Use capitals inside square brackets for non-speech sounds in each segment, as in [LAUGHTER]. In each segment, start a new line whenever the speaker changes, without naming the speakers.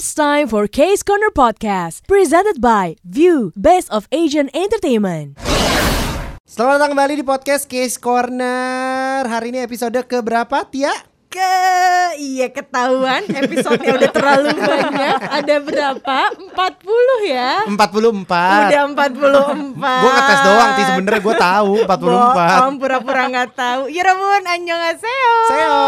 It's time for Case Corner Podcast, presented by View, Best of Asian Entertainment.
Selamat datang kembali di podcast Case Corner. Hari ini episode keberapa, Tia?
Ke iya ketahuan episodenya udah terlalu banyak ada berapa 40 ya
44.
udah 44
Gue ngetes doang sih sebenernya gue tahu 44.
Bohong pura-pura nggak tahu Yerebun annyeonghaseyo
Seo.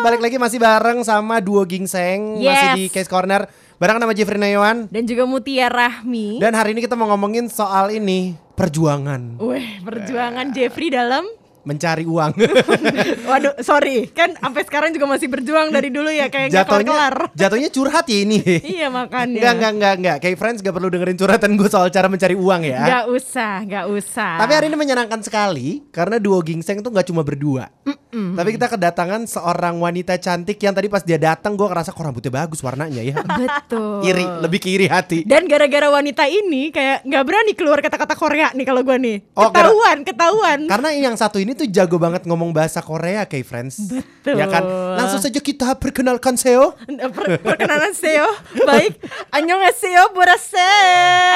Balik lagi masih bareng sama duo gingseng masih
Yes.
di Case Corner bareng sama Jeffrey Nayawan.
dan juga Mutia Rahmi
Dan hari ini kita mau ngomongin soal ini perjuangan
Weh perjuangan Jeffrey dalam
mencari uang. [LAUGHS]
Waduh sorry Kan sampai sekarang juga masih berjuang dari dulu ya Kayak
jatuhnya
kelar
jatuhnya curhat ya ini.
Iya makanya
Enggak, enggak, enggak, enggak. Kayak friends gak perlu dengerin curhatan gue soal cara mencari uang ya.
Nggak usah Nggak usah
Tapi hari ini menyenangkan sekali karena duo gingseng tuh nggak cuma berdua. Tapi kita kedatangan seorang wanita cantik yang tadi pas dia datang gue ngerasa kok rambutnya bagus warnanya ya.
Betul
iri, lebih ke iri hati.
Dan gara-gara wanita ini kayak nggak berani keluar kata-kata Korea nih kalau gue nih.
Oh, gara-
ketahuan, ketahuan.
Karena yang satu ini tuh jago banget ngomong bahasa Korea kayak friends.
Betul.
Ya kan? Langsung saja kita perkenalkan Seo.
Per- perkenalan Seo. Baik. Annyeonghaseyo, Borase.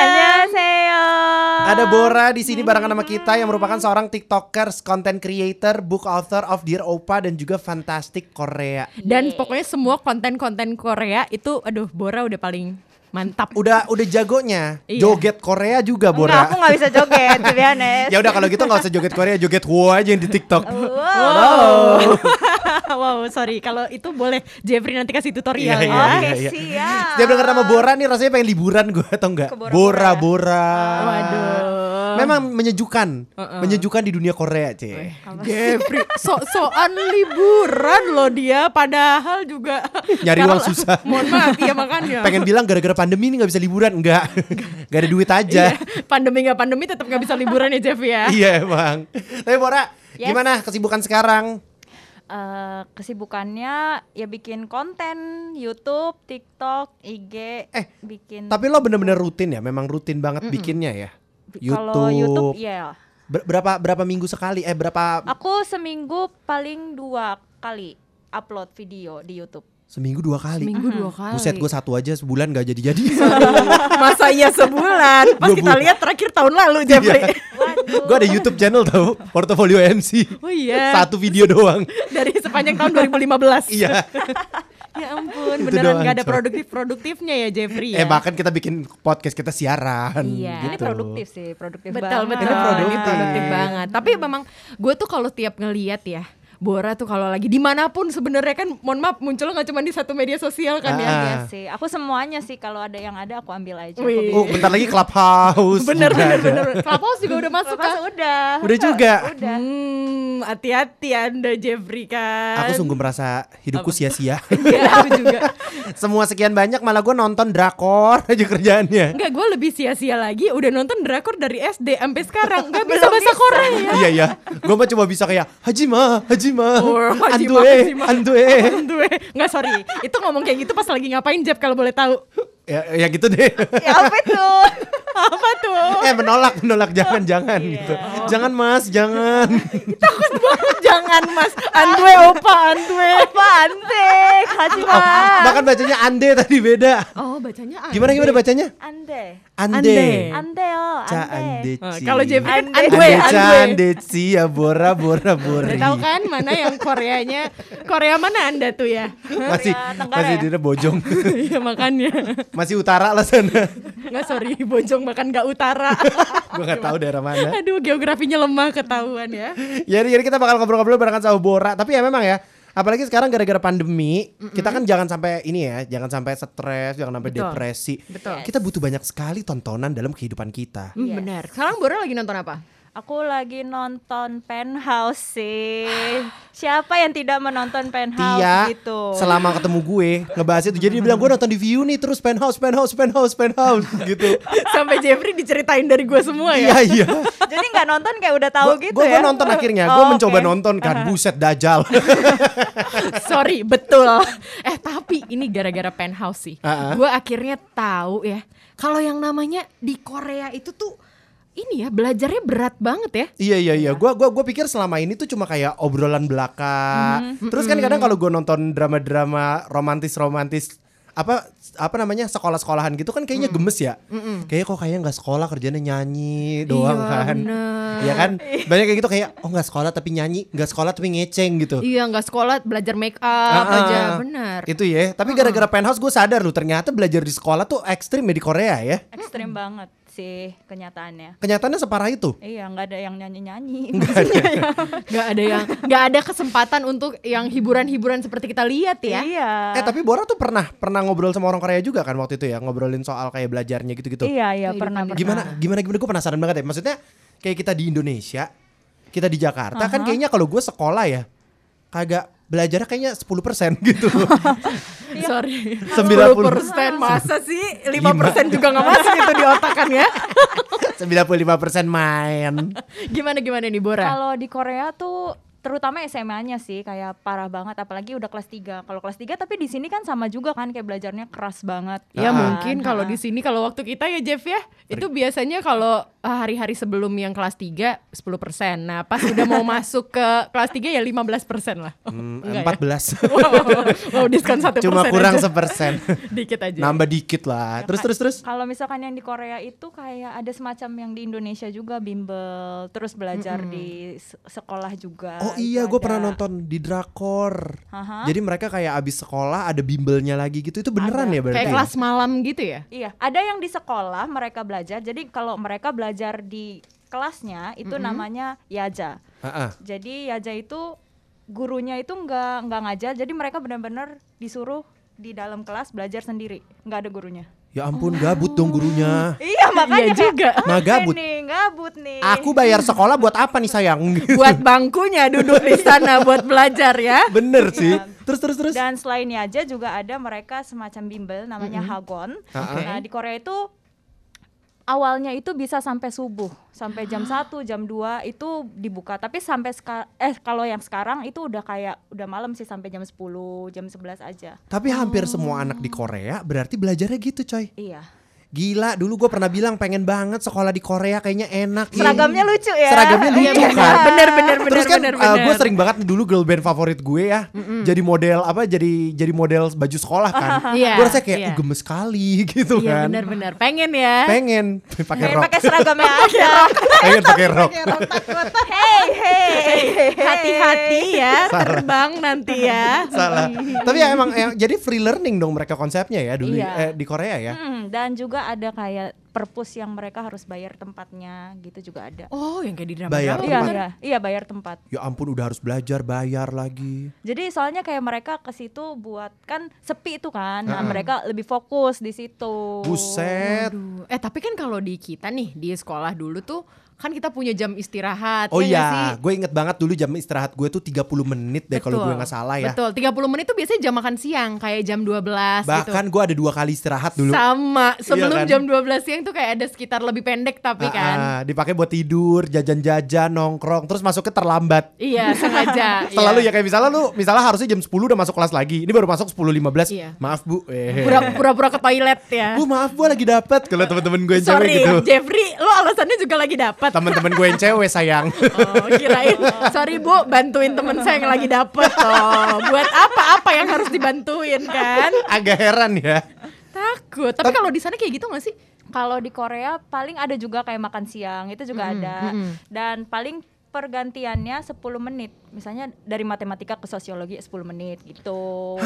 Annyeonghaseyo.
Ada Bora di sini barengan sama kita yang merupakan seorang tiktokers, content creator, book author of Dear Opa dan juga Fantastic Korea.
Dan pokoknya semua konten-konten Korea itu aduh Bora udah paling mantap.
Udah udah jagonya.
Iya.
Joget Korea juga
Enggak,
Bora.
aku gak bisa joget, to be honest.
Ya udah kalau gitu nggak usah joget Korea, joget wow aja yang di TikTok.
Wow. [LAUGHS] wow, sorry. Kalau itu boleh Jeffrey nanti kasih tutorial
Iya,
ya.
iya.
Oke, siap.
Setiap denger nama Bora nih rasanya pengen liburan gue atau enggak?
Ke Bora
Bora
Bora.
Bora.
Waduh.
Memang menyejukkan, menyejukkan di dunia Korea, Cie. [LAUGHS]
Jeffrey sok-sokan liburan loh dia padahal juga [LAUGHS]
Nyari uang susah. [LAUGHS]
Mohon maaf ya makanya.
Pengen bilang gara-gara pandemi ini nggak bisa liburan, enggak? Gak ada duit aja.
Iya, pandemi nggak pandemi tetap nggak bisa liburan ya Jeff ya.
Iya emang. Tapi Bora,
Yes.
gimana kesibukan sekarang?
Eh, kesibukannya ya bikin konten YouTube, TikTok, IG,
Eh,
bikin
Tapi lo bener-bener rutin ya, memang rutin banget bikinnya ya.
Kalau YouTube ya.
Ber- berapa berapa minggu sekali? Eh berapa
Aku seminggu paling dua kali upload video di YouTube.
seminggu dua kali?
Minggu dua kali.
Buset gue satu aja sebulan gak jadi-jadi [LAUGHS]
Masa iya sebulan? Pas kita lihat terakhir tahun lalu Jeffrey.
Waduh.
Gue ada YouTube channel tau Portofolio MC
Oh iya.
Satu video doang
Dari sepanjang tahun 2015.
Iya [LAUGHS]
Ya [LAUGHS] ampun,
Itu
beneran nggak ada produktif-produktifnya ya Jeffrey ya.
Eh bahkan kita bikin podcast kita siaran
Iya.
Ini
gitu.
produktif sih, produktif
betul
banget.
betul
Ini produktif.
Ini produktif banget tapi memang gue tuh kalau tiap ngeliat ya Bora tuh kalau lagi di mana pun sebenarnya kan mohon maaf munculnya nggak cuma di satu media sosial kan ya
Ah.
Iya sih. Aku semuanya sih kalau ada yang ada aku ambil aja.
Wih.
Oh bentar lagi Clubhouse
bener bener
ada.
bener Clubhouse juga udah masuk kan
udah.
Udah juga?
Udah.
hmm hati-hati anda Jeffrey kan
Aku sungguh merasa hidupku sia-sia [LAUGHS]
Iya, aku juga [LAUGHS]
Semua sekian banyak malah gue nonton drakor aja kerjaannya
Enggak, gue lebih sia-sia lagi udah nonton drakor dari SD sampai sekarang Gak bisa bahasa Korea
Iya iya Gue mah cuma bisa kayak Hajima Hajima
Oh, Hajima,
Andue
Hajima.
Andue
Andue. Nggak sorry, itu ngomong kayak gitu pas lagi ngapain Jeb kalau boleh tahu?
Ya, ya gitu deh [LAUGHS]
Ya apa itu?
Apa tuh?
Eh menolak menolak Jangan jangan gitu Jangan mas jangan [LAUGHS]
Takut banget jangan mas Andue opa Andue
Apa antek? Hajima.
Bahkan bacanya ande tadi beda
Oh bacanya Andue
Gimana gimana bacanya?
Ande.
Ande.
Ande oh,
Ca
ande.
ande
Oh. Kalau Jeffrey kan.
Andue
Ande ca ande ci ya bora bora bori.
Udah tahu kan mana yang Koreanya Korea mana anda tuh ya?
Masih
Korea Tenggara
masih
ya?
dia bojong. [LAUGHS]
Iya makanya
masih utara lah sana.
Nggak sorry Bojong bahkan nggak utara [LAUGHS]
Gue nggak tahu daerah mana.
Aduh geografinya lemah ketahuan ya
Jadi jadi kita bakal ngobrol-ngobrol barengan sama Bora. Tapi ya memang ya. Apalagi sekarang gara-gara pandemi, kita kan jangan sampai ini ya, jangan sampai stres, jangan sampai
Betul.
depresi.
Betul.
Kita butuh banyak sekali tontonan dalam kehidupan kita.
Hmm,
Yes.
Benar Sekarang Bora lagi nonton apa?
Aku lagi nonton Penthouse sih. Siapa yang tidak menonton Penthouse
Tia
gitu?
selama ketemu gue ngebahas itu jadi dia bilang gue nonton di view nih terus penthouse penthouse penthouse penthouse [LAUGHS] gitu
Sampai Jeffrey diceritain dari gue semua ya
iya iya [LAUGHS]
Jadi nggak nonton kayak udah tahu
Gua-
gitu
gua,
ya?
gua nonton akhirnya gue
Oh,
mencoba
oke.
nonton kan buset dajal [LAUGHS]
Sorry, betul. Eh tapi ini gara-gara penthouse sih.
Ah, ah.
Gue akhirnya tahu ya, kalau yang namanya di Korea itu tuh ini ya belajarnya berat banget ya.
iya iya iya gue gua gua pikir selama ini tuh cuma kayak obrolan belaka
Mm-hmm.
terus kan kadang kalau gue nonton drama-drama romantis romantis apa apa namanya sekolah-sekolahan gitu kan kayaknya gemes ya. Kayaknya kok kayaknya nggak sekolah kerjanya nyanyi doang
Iya,
kan.
bener.
Iya kan? Banyak kayak gitu kayak oh nggak sekolah tapi nyanyi, nggak sekolah tapi ngeceng gitu.
Iya nggak sekolah belajar make up
Ah,
aja
ah.
benar.
Itu ya. Tapi gara-gara penthouse gue sadar loh ternyata belajar di sekolah tuh ekstrim ya di Korea ya.
Ekstrim banget sih kenyataannya.
Kenyataannya separah itu.
Iya, nggak ada yang nyanyi-nyanyi. [LAUGHS]
Nggak ada yang nggak ada kesempatan untuk yang hiburan-hiburan seperti kita lihat ya.
Iya.
Eh tapi Bora tuh pernah pernah ngobrol sama orang Korea juga kan waktu itu ya ngobrolin soal kayak belajarnya gitu-gitu.
Iya, iya,
Kehidupan
pernah, pernah.
Gimana gimana gimana gue penasaran banget ya. Maksudnya kayak kita di Indonesia, kita di Jakarta kan kayaknya kalau gue sekolah ya kagak belajarnya kayaknya 10% [LAUGHS] gitu. [LAUGHS]
Sorry.
90.
10% masa sih 5% juga nggak masuk itu di otak kan ya. [LAUGHS]
95% main.
Gimana gimana nih Bora?
Kalau di Korea tuh terutama SMA-nya sih kayak parah banget apalagi udah kelas 3. Kalau kelas 3 tapi di sini kan sama juga kan kayak belajarnya keras banget.
Ya
Ah.
mungkin kalau di sini kalau waktu kita ya Jeff ya itu biasanya kalau ah, hari-hari sebelum yang kelas 3 10%. Nah, pas udah mau [LAUGHS] masuk ke kelas 3 ya 15% lah.
Hmm,
Enggak
14.
ya? [LAUGHS] Wow, wow, diskon 1%
Cuma kurang
aja.
sepersen. [LAUGHS]
dikit aja.
Nambah dikit lah. Terus terus terus.
Kalau misalkan yang di Korea itu kayak ada semacam yang di Indonesia juga bimbel, terus belajar di se- sekolah juga.
Oh iya, gue
ada.
pernah nonton di drakor.
Aha.
Jadi mereka kayak abis sekolah ada bimbelnya lagi gitu. Itu beneran ya berarti?
Kayak
ya?
kelas malam gitu ya?
Iya, ada yang di sekolah mereka belajar. Jadi kalau mereka belajar di kelasnya itu namanya yaja.
Ah.
Jadi yaja itu gurunya itu nggak nggak ngajar. Jadi mereka benar-benar disuruh di dalam kelas belajar sendiri, nggak ada gurunya.
Ya ampun gabut dong gurunya.
Iya makanya
Iya
kayak,
juga.
Nah,
"Apa
gabut.
nih, gabut nih.
Aku bayar sekolah buat apa nih sayang? [LAUGHS]
Buat bangkunya duduk di sana buat belajar ya.
Bener sih. Terus terus terus.
Dan selain yaja juga ada mereka semacam bimbel namanya hagon.
Ha-ha.
Nah di Korea itu awalnya itu bisa sampai subuh, sampai jam 1, jam 2 itu dibuka. Tapi sampai seka- eh kalau yang sekarang itu udah kayak udah malam sih sampai jam 10, jam 11 aja.
Tapi hampir semua anak di Korea berarti belajarnya gitu coy.
Iya.
Gila, dulu gue pernah bilang pengen banget sekolah di Korea kayaknya enak.
Seragamnya lucu ya.
Seragamnya
Iya
lucu
bener,
kan.
bener bener bener
Terus kan
bener,
gue
bener.
sering banget nih dulu girl band favorit gue ya, jadi model apa? Jadi jadi model baju sekolah kan. [LAUGHS]
Iya,
gue rasa kayak
iya.
"Uh, gemes sekali [LAUGHS] gitu
Iya
kan.
bener-bener pengen ya.
Pengen [LAUGHS] pakai
Pengen
rok,
pakai seragamnya aja.
pengen pakai rok.
hey, hey,
Hati-hati ya terbang nanti ya.
Salah. Tapi ya emang, emang- jadi free learning dong mereka konsepnya ya dulu
Iya.
eh, di Korea ya.
Hmm, dan juga ada kayak perpus yang mereka harus bayar tempatnya gitu juga ada.
Oh yang kayak di drama
Bayar
Iya,
tempat.
iya, iya bayar tempat.
Ya ampun udah harus belajar bayar lagi.
Jadi soalnya kayak mereka ke situ buat kan sepi itu kan. Nah, mereka lebih fokus di situ.
Buset.
Aduh. Eh tapi kan kalau di kita nih di sekolah dulu tuh kan kita punya jam istirahat.
Oh
ya
iya, gue inget banget dulu jam istirahat gue tuh 30 menit deh kalau gue nggak salah ya.
Betul, 30 menit tuh biasanya jam makan siang kayak jam 12 gitu.
Bahkan gue ada dua kali istirahat dulu.
Sama, sebelum
kan?
jam 12 siang tuh kayak ada sekitar lebih pendek tapi
Ah,
kan.
ah, dipakai buat tidur, jajan-jajan, nongkrong, terus masuknya terlambat.
Iya, sengaja. [LAUGHS]
Selalu
iya.
ya kayak misalnya lu misalnya harusnya jam 10 udah masuk kelas lagi. Ini baru masuk 10.15.
Iya.
Maaf, Bu. Eh.
Pura- Pura-pura ke toilet ya.
Bu, maaf Bu lagi dapat. Kalau teman-teman gue yang
Sorry,
gitu.
Jeffrey, lo alasannya juga lagi dapat.
Teman-teman gue yang cewek sayang. [LAUGHS]
Oh, kirain. Sorry Bu, bantuin temen saya yang lagi dapet Oh, Buat apa-apa yang harus dibantuin kan?
Agak heran ya.
Takut. Tapi kalau di sana kayak gitu gak sih?
Kalau di Korea paling ada juga kayak makan siang, itu juga ada. Dan paling pergantiannya 10 menit. Misalnya dari matematika ke sosiologi 10 menit gitu.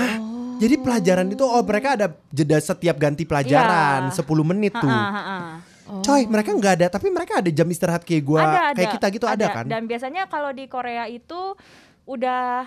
Jadi pelajaran itu oh mereka ada jeda setiap ganti pelajaran
Iya.
10 menit tuh.
Ha-ha, ha-ha.
Coy, mereka nggak ada, tapi mereka ada jam istirahat kayak gua,
ada, ada,
kayak kita gitu ada, kan?
Dan biasanya kalau di Korea itu udah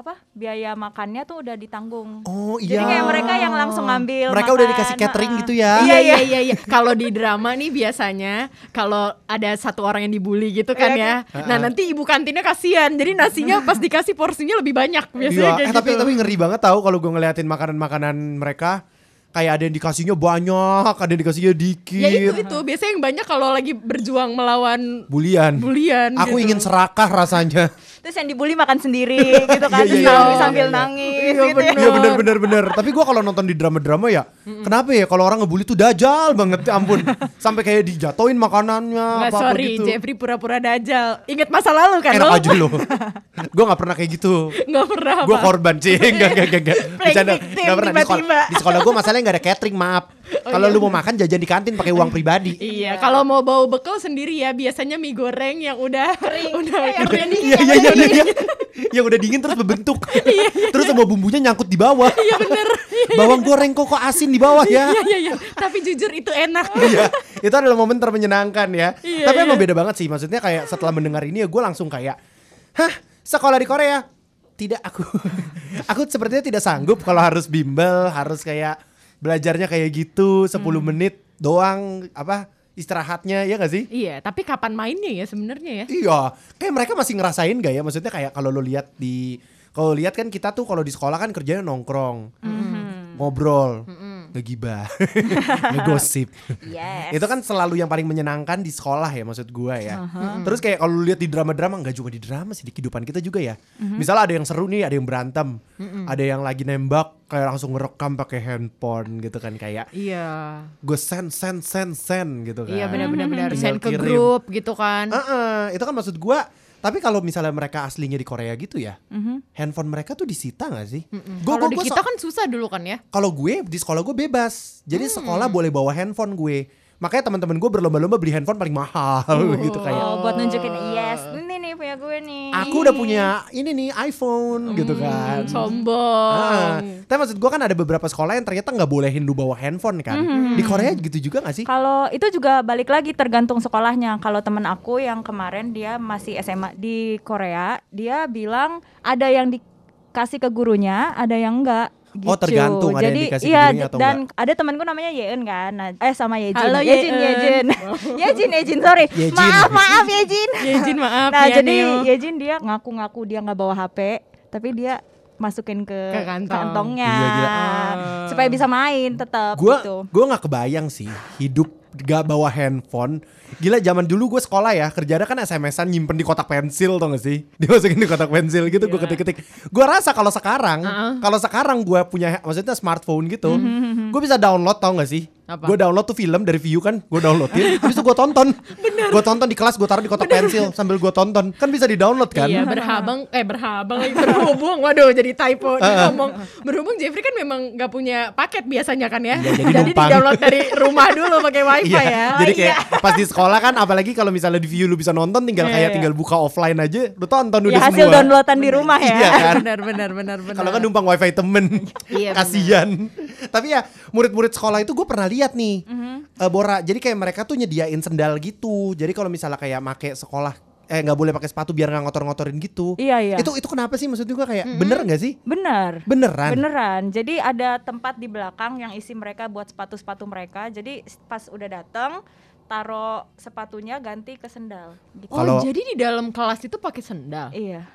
apa biaya makannya tuh udah ditanggung.
Oh iya.
Jadi kayak mereka yang langsung ngambil.
Mereka udah
makan,
dikasih catering gitu ya.
Iya iya iya iya. Kalau di drama nih biasanya kalau ada satu orang yang dibully gitu kan ya. Nah, nanti ibu kantinnya kasihan. Jadi nasinya pas dikasih porsinya lebih banyak biasanya
Iya,
kayak
eh, tapi
gitu.
tapi ngeri banget tahu kalau gue ngeliatin makanan-makanan mereka kayak ada yang dikasihnya banyak, ada yang dikasihnya dikit.
Ya itu itu biasanya yang banyak kalau lagi berjuang melawan
Bulian.
bulian
Aku
gitu.
ingin serakah rasanya. [LAUGHS]
Terus yang dibully makan sendiri [LAUGHS] gitu kan,
Iya,
terus
iya,
nangis
iya,
sambil
iya.
nangis
Iya,
gitu ya.
bener.
Iya bener bener bener. Tapi gue kalau nonton di drama-drama ya Kenapa ya kalau orang ngebully tuh dajal banget ya ampun. [LAUGHS] Sampai kayak dijatoin makanannya
Nggak,
apa-apa
sorry,
gitu.
Jeffrey pura-pura dajal. Ingat masa lalu kan
Enak
lo?
aja loh. [LAUGHS] gue gak pernah kayak gitu.
Nggak pernah
Gue
apa?
korban sih. Enggak, enggak, enggak, enggak.
Playing
Bercanda. Nggak pernah. Di sekolah, di sekolah gue masalahnya gak ada catering, maaf. Kalau lu mau makan jajan di kantin pakai uang pribadi.
Iya, kalau mau bawa bekal sendiri ya biasanya mie goreng yang udah udah
yang udah.
Iya, iya, iya, iya. Yang udah dingin terus berbentuk. [LAUGHS] terus semua bumbunya nyangkut di bawah.
Iya bener. [LAUGHS]
Bawang goreng kok kok asin di bawah ya.
Iya iya iya. Tapi jujur itu enak. [LAUGHS]
Iya, itu adalah momen termenyenangkan ya.
Iya,
Tapi emang
iya.
beda banget sih. Maksudnya kayak setelah mendengar ini ya gue langsung kayak, hah sekolah di Korea? Tidak aku, aku sepertinya tidak sanggup kalau harus bimbel, harus kayak belajarnya kayak gitu 10
Hmm.
menit doang apa istirahatnya ya gak sih?
Iya, tapi kapan mainnya ya sebenarnya ya?
Iya, kayak mereka masih ngerasain gak ya? Maksudnya kayak kalau lo lihat di kalau lihat kan kita tuh kalau di sekolah kan kerjanya nongkrong, ngobrol, ngegibah, [LAUGHS] ngegosip.
Yes.
Itu kan selalu yang paling menyenangkan di sekolah ya maksud gua ya. Terus kayak kalau lihat di drama-drama nggak juga di drama sih di kehidupan kita juga ya. Misalnya ada yang seru nih, ada yang berantem, ada yang lagi nembak kayak langsung ngerekam pakai handphone gitu kan kayak
Iya.
gue send send send send gitu kan.
Iya benar-benar Send ke grup gitu kan.
Heeh, itu kan maksud gua. Tapi kalau misalnya mereka aslinya di Korea gitu ya, handphone mereka tuh disita gak sih? Gua-
Kalau di kita
so-
kan susah dulu kan ya.
kalau gue di sekolah gue bebas. Jadi
Hmm.
sekolah boleh bawa handphone gue. Makanya teman-teman gue berlomba-lomba beli handphone paling mahal gitu kayak.
Oh, buat nunjukin yes, ini nih punya gue nih.
Aku udah punya ini nih iPhone gitu
Hmm,
kan.
Sombong.
Ah, tapi maksud gue kan ada beberapa sekolah yang ternyata nggak bolehin lu bawa handphone kan.
Hmm.
Di Korea gitu juga gak sih?
Kalau itu juga balik lagi tergantung sekolahnya. Kalau temen aku yang kemarin dia masih SMA di Korea, dia bilang ada yang dikasih ke gurunya, ada yang enggak. Gitu.
Oh, tergantung ada yang
Jadi
dikasih
iya
atau
dan ada temanku namanya Yeun kan. Nah, eh sama Yejin.
Halo,
Yejin. Yejin. [LAUGHS] [LAUGHS] Yejin, Yejin, sorry.
Yejin.
Maaf, maaf Yejin. [LAUGHS]
Yejin maaf
nah,
ya
jadi
Neo.
Yejin dia ngaku-ngaku dia nggak bawa HP, tapi dia masukin ke,
Ke kantong.
kantongnya
Iya, gila.
supaya bisa main tetap
Gue
gitu.
gue nggak kebayang sih hidup gak bawa handphone. Gila zaman dulu gue sekolah ya kerjanya kan SMS-an nyimpen di kotak pensil tau gak sih? [LAUGHS] Dimasukin di kotak pensil gitu gue ketik-ketik. Gue rasa kalau sekarang, kalau sekarang gue punya maksudnya smartphone gitu, gue bisa download tau gak sih?
Apa?
Gue download tuh film dari view kan, gue downloadin, [LAUGHS] habis itu gue tonton. Gue tonton di kelas, gue taruh di kotak pensil sambil gue tonton, kan bisa di download kan?
Iya berhabang eh berhabang lagi berhubung waduh jadi typo dia ngomong berhubung Jeffrey kan memang nggak punya paket biasanya kan ya
Iya, jadi
jadi di
numpang.
download dari rumah dulu pakai wifi
Iya,
ya [LAUGHS]
jadi kayak pas di sekolah kan apalagi kalau misalnya di view lu bisa nonton tinggal
Iya,
kayak
iya.
tinggal buka offline aja lu tonton udah
Ya hasil
semua.
downloadan di rumah ya.
Iya kan?
benar benar benar benar
Kalau kan numpang wifi temen
Iya,
Kasian Tapi ya murid-murid sekolah itu gue pernah lihat nih
Mhm.
eh, Bora Jadi kayak mereka tuh nyediain sendal gitu Jadi kalau misalnya kayak make sekolah Eh nggak boleh pakai sepatu biar nggak ngotor-ngotorin gitu
Iya, iya.
Itu itu kenapa sih maksud gue kayak Bener nggak sih?
Bener.
Beneran?
Beneran. Jadi ada tempat di belakang yang isi mereka buat sepatu-sepatu mereka. Jadi pas udah datang taruh sepatunya ganti ke sendal. Gitu.
oh
Kalau-
jadi di dalam kelas itu pakai sendal
Iya.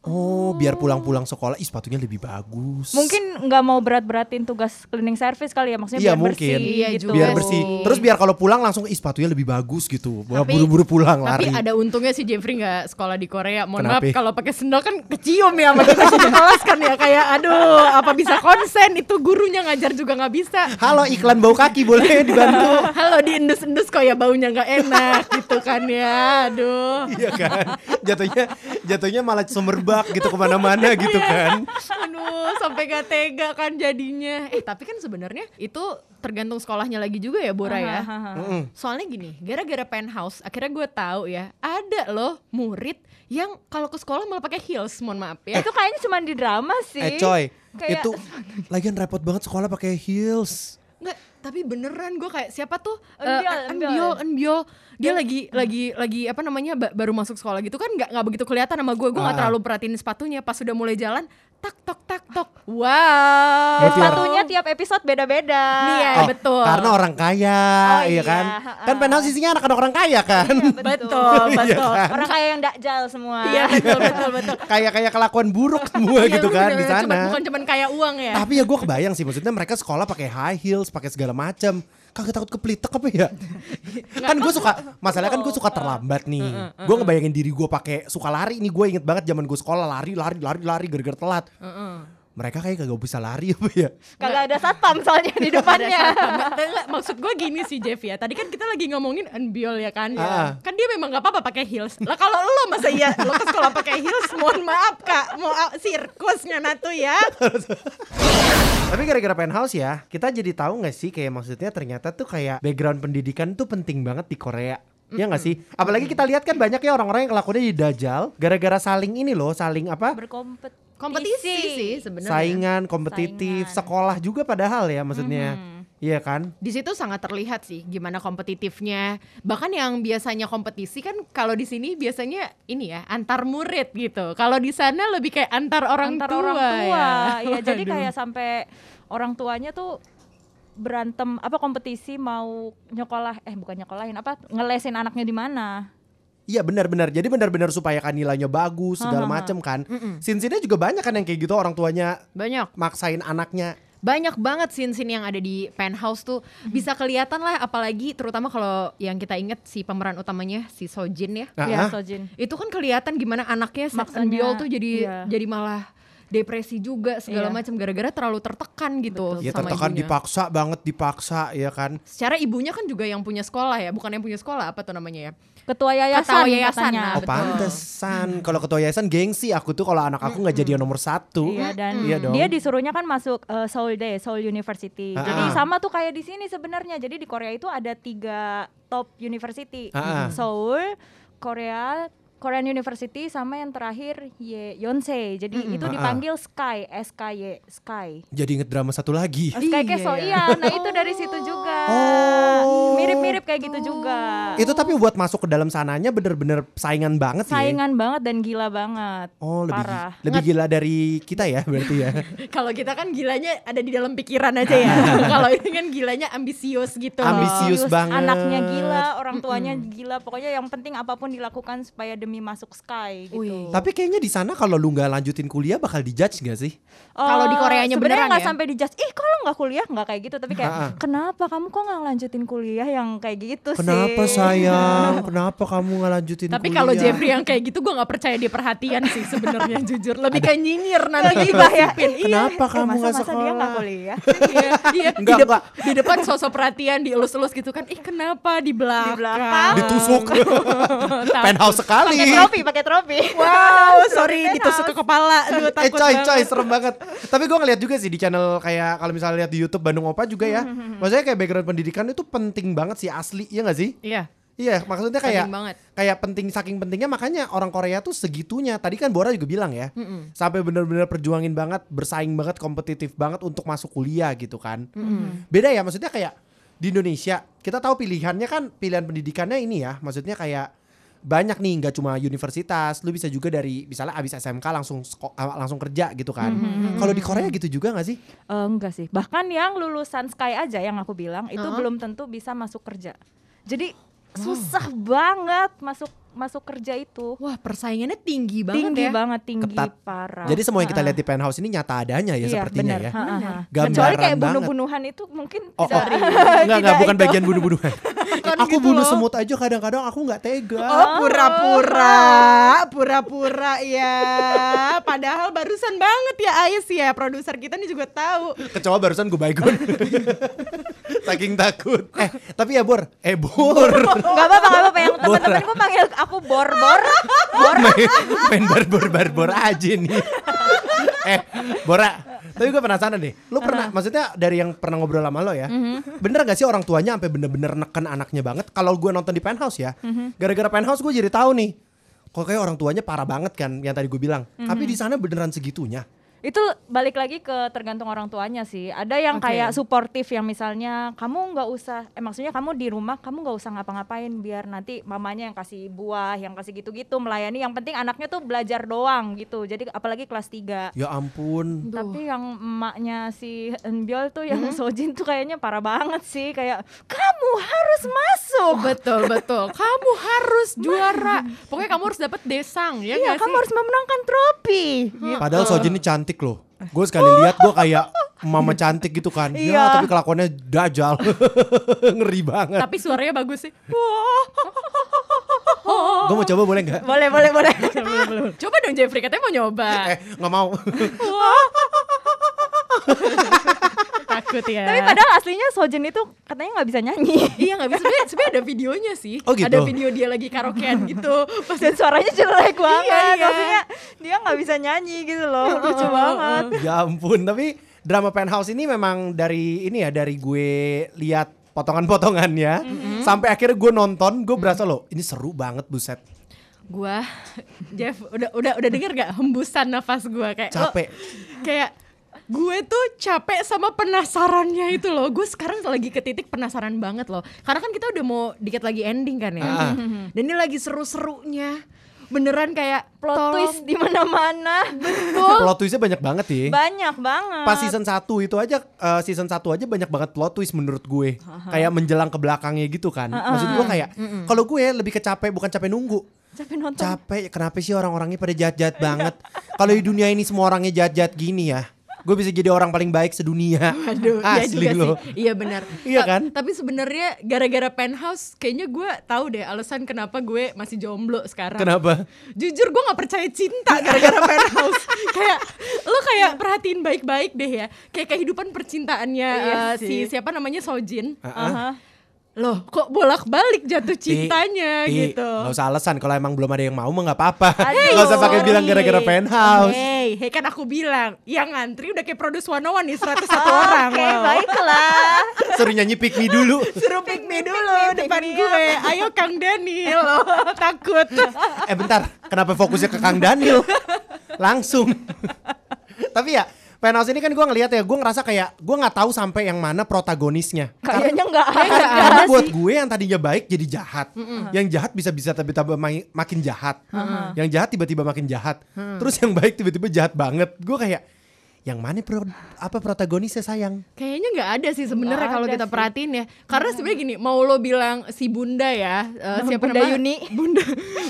Oh biar pulang-pulang sekolah Ih sepatunya lebih bagus
Mungkin nggak mau berat-beratin tugas cleaning service kali ya maksudnya
Iya,
biar
mungkin.
bersih
Iya
gitu.
biar
sih.
bersih. Terus biar kalau pulang langsung ih sepatunya lebih bagus gitu. Wah,
Tapi-
buru-buru pulang
Tapi
lari.
ada untungnya si Jeffrey nggak sekolah di Korea. Mohon
Kenapa?
maaf kalau pakai sendal kan kecium ya sama kita kelas kan ya kayak aduh apa bisa konsen itu gurunya ngajar juga nggak bisa.
Halo iklan bau kaki boleh dibantu?
Halo diendus-endus kok ya baunya nggak enak gitu kan ya. Aduh.
Iya kan? Jatuhnya jatuhnya malah semerbak gitu ke mana-mana [LAUGHS] gitu kan?
Aduh, sampai gak tega kan jadinya. Eh, tapi kan sebenarnya itu tergantung sekolahnya lagi juga ya, Bora ya. Soalnya gini, gara-gara penthouse, akhirnya gue tahu ya, ada loh murid yang kalau ke sekolah malah pakai heels, mohon maaf ya.
Itu kayaknya cuma di drama sih.
Eh coy,
Kayak-
itu [LAUGHS] lagian repot banget sekolah pakai heels.
Enggak, tapi beneran gue kayak siapa tuh?
Enbiol,
Eh,
Enbiol.
Enbiol, Enbiol. Dia lagi lagi lagi apa namanya ba- baru masuk sekolah gitu kan nggak nggak begitu kelihatan sama gue. Gue nggak
Ah.
terlalu perhatiin sepatunya. Pas sudah mulai jalan, tak tok tak tok. Wow.
Dan
ya-
sepatunya tiap episode beda-beda.
Iya,
Oh,
betul.
Karena orang kaya,
Oh,
iya
iya,
kan?
ha-ha.
Kan penthouse isinya anak-anak orang kaya kan?
betul, betul.
kan?
Orang kaya yang dakjal semua.
Iya, betul, betul, betul.
Kayak kayak kelakuan buruk [LAUGHS] semua
Iya,
gitu kan di sana.
cuman- bukan cuman kayak uang ya.
Tapi ya gue kebayang sih maksudnya mereka sekolah pakai high heels, pakai segala macam. Kagak takut kepelitek apa ya? [LAUGHS] kan gue suka, masalahnya kan gue suka terlambat nih. Gue ngebayangin diri gue pakai suka lari nih. Gue inget banget zaman gue sekolah lari, lari, lari, lari, gara-gara telat. Mereka kayak kagak bisa lari [LAUGHS] apa ya?
Kagak ada satpam soalnya di depannya.
Enggak, maksud gue gini sih Jeff ya. Tadi kan kita lagi ngomongin Unbiol ya kan.
Ah.
Kan dia memang nggak apa-apa pakai heels. Lah kalau lo masa iya lo ke sekolah pakai heels, mohon maaf kak, mau ah, sirkusnya natu ya.
Tapi gara-gara penthouse ya, kita jadi tahu nggak sih kayak maksudnya ternyata tuh kayak background pendidikan tuh penting banget di Korea. Ya nggak sih? Apalagi kita lihat kan banyak ya orang-orang yang kelakuannya di dajal gara-gara saling ini loh, saling apa?
Berkompetisi.
Kompetisi sih sebenarnya.
Saingan, kompetitif,
Saingan.
sekolah juga padahal ya maksudnya. Iya kan?
Di situ sangat terlihat sih gimana kompetitifnya. Bahkan yang biasanya kompetisi kan kalau di sini biasanya ini ya antar murid gitu. Kalau di sana lebih kayak antar orang
antar
tua.
orang tua.
ya.
Iya, jadi kayak sampai orang tuanya tuh berantem apa kompetisi mau nyekolah eh bukan nyekolahin apa ngelesin anaknya di mana.
Iya benar-benar. Jadi benar-benar supaya kan nilainya bagus segala macem kan. Sin-sinnya juga banyak kan yang kayak gitu orang tuanya
banyak
maksain anaknya.
banyak banget scene-scene yang ada di penthouse tuh bisa kelihatan lah apalagi terutama kalau yang kita inget si pemeran utamanya si Sojin ya
Iya,
ah.
Sojin.
itu kan kelihatan gimana anaknya Sex
Maksanya,
and Biol tuh jadi
iya.
jadi malah depresi juga segala
Iya.
macam gara-gara terlalu tertekan gitu
Ya
sama
tertekan
ibunya.
dipaksa banget dipaksa ya kan.
Secara ibunya kan juga yang punya sekolah ya, bukan yang punya sekolah apa tuh namanya ya?
Ketua yayasan,
Ketua yayasan,
katanya.
nah,
Oh
betul.
pantesan. Kalau ketua yayasan gengsi aku tuh kalau anak aku nggak jadi yang nomor satu.
Iya dan
Iya dong.
dia disuruhnya kan masuk eh, Seoul Day, Seoul University.
Ah,
Jadi
ah.
sama tuh kayak di sini sebenarnya. Jadi di Korea itu ada tiga top university,
Ah, ah.
Seoul, Korea, Korean University sama yang terakhir Ye Yonsei. Jadi itu
Ah, ah.
dipanggil Sky, SKY, Sky.
Jadi inget drama satu lagi.
Oh, Sky
Iya,
Keso,
iya.
iya. Nah itu dari situ juga.
Oh.
Mirip-mirip kayak gitu juga.
Itu tapi buat masuk ke dalam sananya bener-bener saingan banget ya.
Saingan banget dan gila banget.
Oh lebih
Parah.
lebih gila dari kita ya berarti ya. [LAUGHS]
Kalau kita kan gilanya ada di dalam pikiran aja ya. [LAUGHS] Kalau ini kan gilanya ambisius gitu. loh.
Ambisius. banget.
Anaknya gila, orang tuanya gila. Pokoknya yang penting apa pun dilakukan supaya demi masuk Sky gitu.
Wih.
Tapi kayaknya di sana kalau lu nggak lanjutin kuliah bakal dijudge gak sih?
Kalau di Koreanya beneran
sebenarnya nggak
ya?
sampai dijudge. Ih, kalau nggak kuliah nggak kayak gitu. Tapi kayak
Ha-ha.
kenapa kamu kok nggak lanjutin kuliah yang kayak gitu
Kenapa
sih?
sayang? Kenapa kamu nggak lanjutin
Tapi
kuliah?
kalau Jeffrey yang kayak gitu gue nggak percaya dia perhatian sih sebenarnya [LAUGHS] jujur. Lebih kayak nyinyir nanti
Gibah ya.
Kenapa
Eh,
kamu nggak
masa-masa dia
sekolah?
nggak kuliah? [LAUGHS]
iya, iya.
Enggak,
di,
enggak.
di depan sosok perhatian dielus-elus gitu kan. Ih kenapa di belakang?
belakang.
Ditusuk. [LAUGHS] Penthouse sekali.
Pakai trofi, pakai trofi.
Wow, [LAUGHS] sorry ditusuk ke kepala. Aduh,
eh coy
banget.
coy serem banget Tapi gue ngeliat juga sih di channel kayak Kalau misalnya lihat di Youtube Bandung Opa juga ya Maksudnya kayak background pendidikan itu penting banget sih asli Iya gak sih?
Iya.
Iya maksudnya kayak
Penting banget.
Kayak penting saking pentingnya makanya orang Korea tuh segitunya Tadi kan Bora juga bilang ya Sampai bener-bener perjuangin banget Bersaing banget kompetitif banget untuk masuk kuliah gitu kan Beda ya maksudnya kayak Di Indonesia kita tahu pilihannya kan Pilihan pendidikannya ini ya Maksudnya kayak banyak nih nggak cuma universitas lu bisa juga dari misalnya abis SMK langsung ah, langsung kerja gitu kan kalau di Korea gitu juga nggak sih
Eh, enggak sih. Bahkan yang lulusan Sky aja yang aku bilang itu
Heeh.
belum tentu bisa masuk kerja. Jadi susah banget masuk masuk kerja itu.
Wah persaingannya tinggi banget
tinggi
ya.
banget, tinggi
Ketat.
parah.
jadi semua yang kita lihat di penthouse ini nyata adanya ya
Iya,
sepertinya
benar.
ya
Ha-ha.
Gambaran
Kecuali kayak bunuh-bunuhan itu mungkin
Oh, oh. [LAUGHS]
dari
Enggak, enggak,
tidak
bukan
itu.
bagian bunuh-bunuhan. [LAUGHS]
Kan
aku
gitu
bunuh
loh.
semut aja kadang-kadang aku nggak tega.
Oh pura-pura, pura-pura ya. Padahal barusan banget ya Ais ya, produser kita nih juga tahu.
Kecoa barusan gue baygon. [LAUGHS] Saking takut. Eh, tapi ya Bor, eh Bor.
Enggak apa-apa, enggak apa-apa yang teman-temanku panggil aku bor-bor. Bor. [LAUGHS]
main, main barbor barbor aja nih. [LAUGHS] eh, Bora, tapi gue penasaran nih. Lu pernah, maksudnya dari yang pernah ngobrol sama lo ya, bener gak sih orang tuanya sampai bener-bener neken anaknya banget? Kalau gue nonton di penthouse ya, gara-gara penthouse gue jadi tahu nih. Kok kayak orang tuanya parah banget kan, yang tadi gue bilang. Tapi di sana beneran segitunya.
Itu balik lagi ke tergantung orang tuanya sih. Ada yang
Oke.
kayak suportif yang misalnya kamu nggak usah, eh maksudnya kamu di rumah kamu nggak usah ngapa-ngapain biar nanti mamanya yang kasih buah, yang kasih gitu-gitu melayani. Yang penting anaknya tuh belajar doang gitu. Jadi apalagi kelas 3
Ya ampun.
Tapi yang emaknya si Enbiol tuh yang Sojin tuh kayaknya parah banget sih kayak kamu harus masuk.
Betul betul. Kamu harus juara. [LAUGHS] Pokoknya kamu harus dapat desang ya
Iya, kamu
sih?
harus memenangkan trofi. Gitu.
Padahal Sojin ini cantik loh. Gue sekali lihat gue kayak mama cantik gitu kan. Ya,
Iya.
tapi kelakuannya dajal. [LAUGHS] Ngeri banget.
Tapi suaranya bagus sih.
Gue mau coba boleh nggak?
Boleh, [LAUGHS] boleh, boleh.
Coba dong Jeffrey katanya mau nyoba.
Eh, nggak mau. [LAUGHS]
Takut ya.
Tapi padahal aslinya Sojin itu katanya nggak bisa nyanyi.
iya nggak bisa sebenarnya sebenarnya ada videonya sih.
Oh, gitu?
Ada video dia lagi karaokean [LAUGHS] gitu. Pas
Dan suaranya jelek banget.
iya.
Maksudnya dia nggak bisa nyanyi gitu loh. Lucu banget.
ya ampun, tapi drama penthouse ini memang dari ini ya dari gue lihat potongan-potongannya sampai akhirnya gue nonton, gue berasa loh ini seru banget buset.
gua [LAUGHS] Jeff udah udah udah denger gak hembusan nafas gua kayak lo-
Capek.
kayak gue tuh capek sama penasarannya itu loh gue sekarang lagi ke titik penasaran banget loh karena kan kita udah mau dikit lagi ending kan ya
Ah. [LAUGHS]
dan ini lagi seru-serunya beneran kayak
Plot
tolong-
twist di mana-mana.
Plot twistnya banyak banget ya.
Banyak banget.
Pas season 1 itu aja eh, season 1 aja banyak banget plot twist menurut gue. Kayak menjelang ke belakangnya gitu kan. Maksud gue kayak kalau gue lebih ke capek bukan capek nunggu.
Capek nonton.
Capek kenapa sih orang-orangnya pada jahat-jahat banget. Kalau di dunia ini semua orangnya jahat-jahat gini ya. Gue bisa jadi orang paling baik sedunia.
Aduh, iya
Asli
juga
loh.
sih. Iya benar.
Iya
Ta-
kan?
Tapi sebenarnya gara-gara penthouse, kayaknya gue tahu deh alasan kenapa gue masih jomblo sekarang.
Kenapa?
Jujur gue nggak percaya cinta gara-gara [LAUGHS] penthouse. kayak lo kayak perhatiin baik-baik deh ya. Kayak kehidupan percintaannya
Iya sih.
si siapa namanya Sojin.
Aha.
Loh, kok bolak-balik jatuh cintanya
Ti,
gitu.
Nggak usah alasan kalau emang belum ada yang mau mah nggak apa-apa. Nggak usah pakai
sorry.
bilang gara-gara penthouse.
Hey, hey kan aku bilang, yang ngantri udah kayak produce 101 nih 101 [LAUGHS] orang.
Oke,
loh.
baiklah. [LAUGHS]
Suruh nyanyi pick me dulu.
Suruh pick me dulu
pick me,
depan
pick me
gue. Ayo Kang Daniel. loh, [LAUGHS] Takut.
eh bentar, kenapa fokusnya ke Kang Daniel? Langsung. Tapi ya, Penthouse ini kan gue ngeliat ya, gue ngerasa kayak gue nggak tahu sampai yang mana protagonisnya.
Kayaknya nggak ada.
Karena buat gue yang tadinya baik jadi jahat, yang jahat bisa-bisa tiba-tiba mai- makin jahat, yang jahat tiba-tiba makin jahat, terus yang baik tiba-tiba jahat banget. Gue kayak yang mana pro, apa protagonisnya sayang?
Kayaknya nggak ada sih sebenarnya kalau kita
sih.
perhatiin ya. Karena sebenarnya gini, mau lo bilang si Bunda ya, eh, siapa
Bunda
nama?
Yuni. [LAUGHS]
Bunda.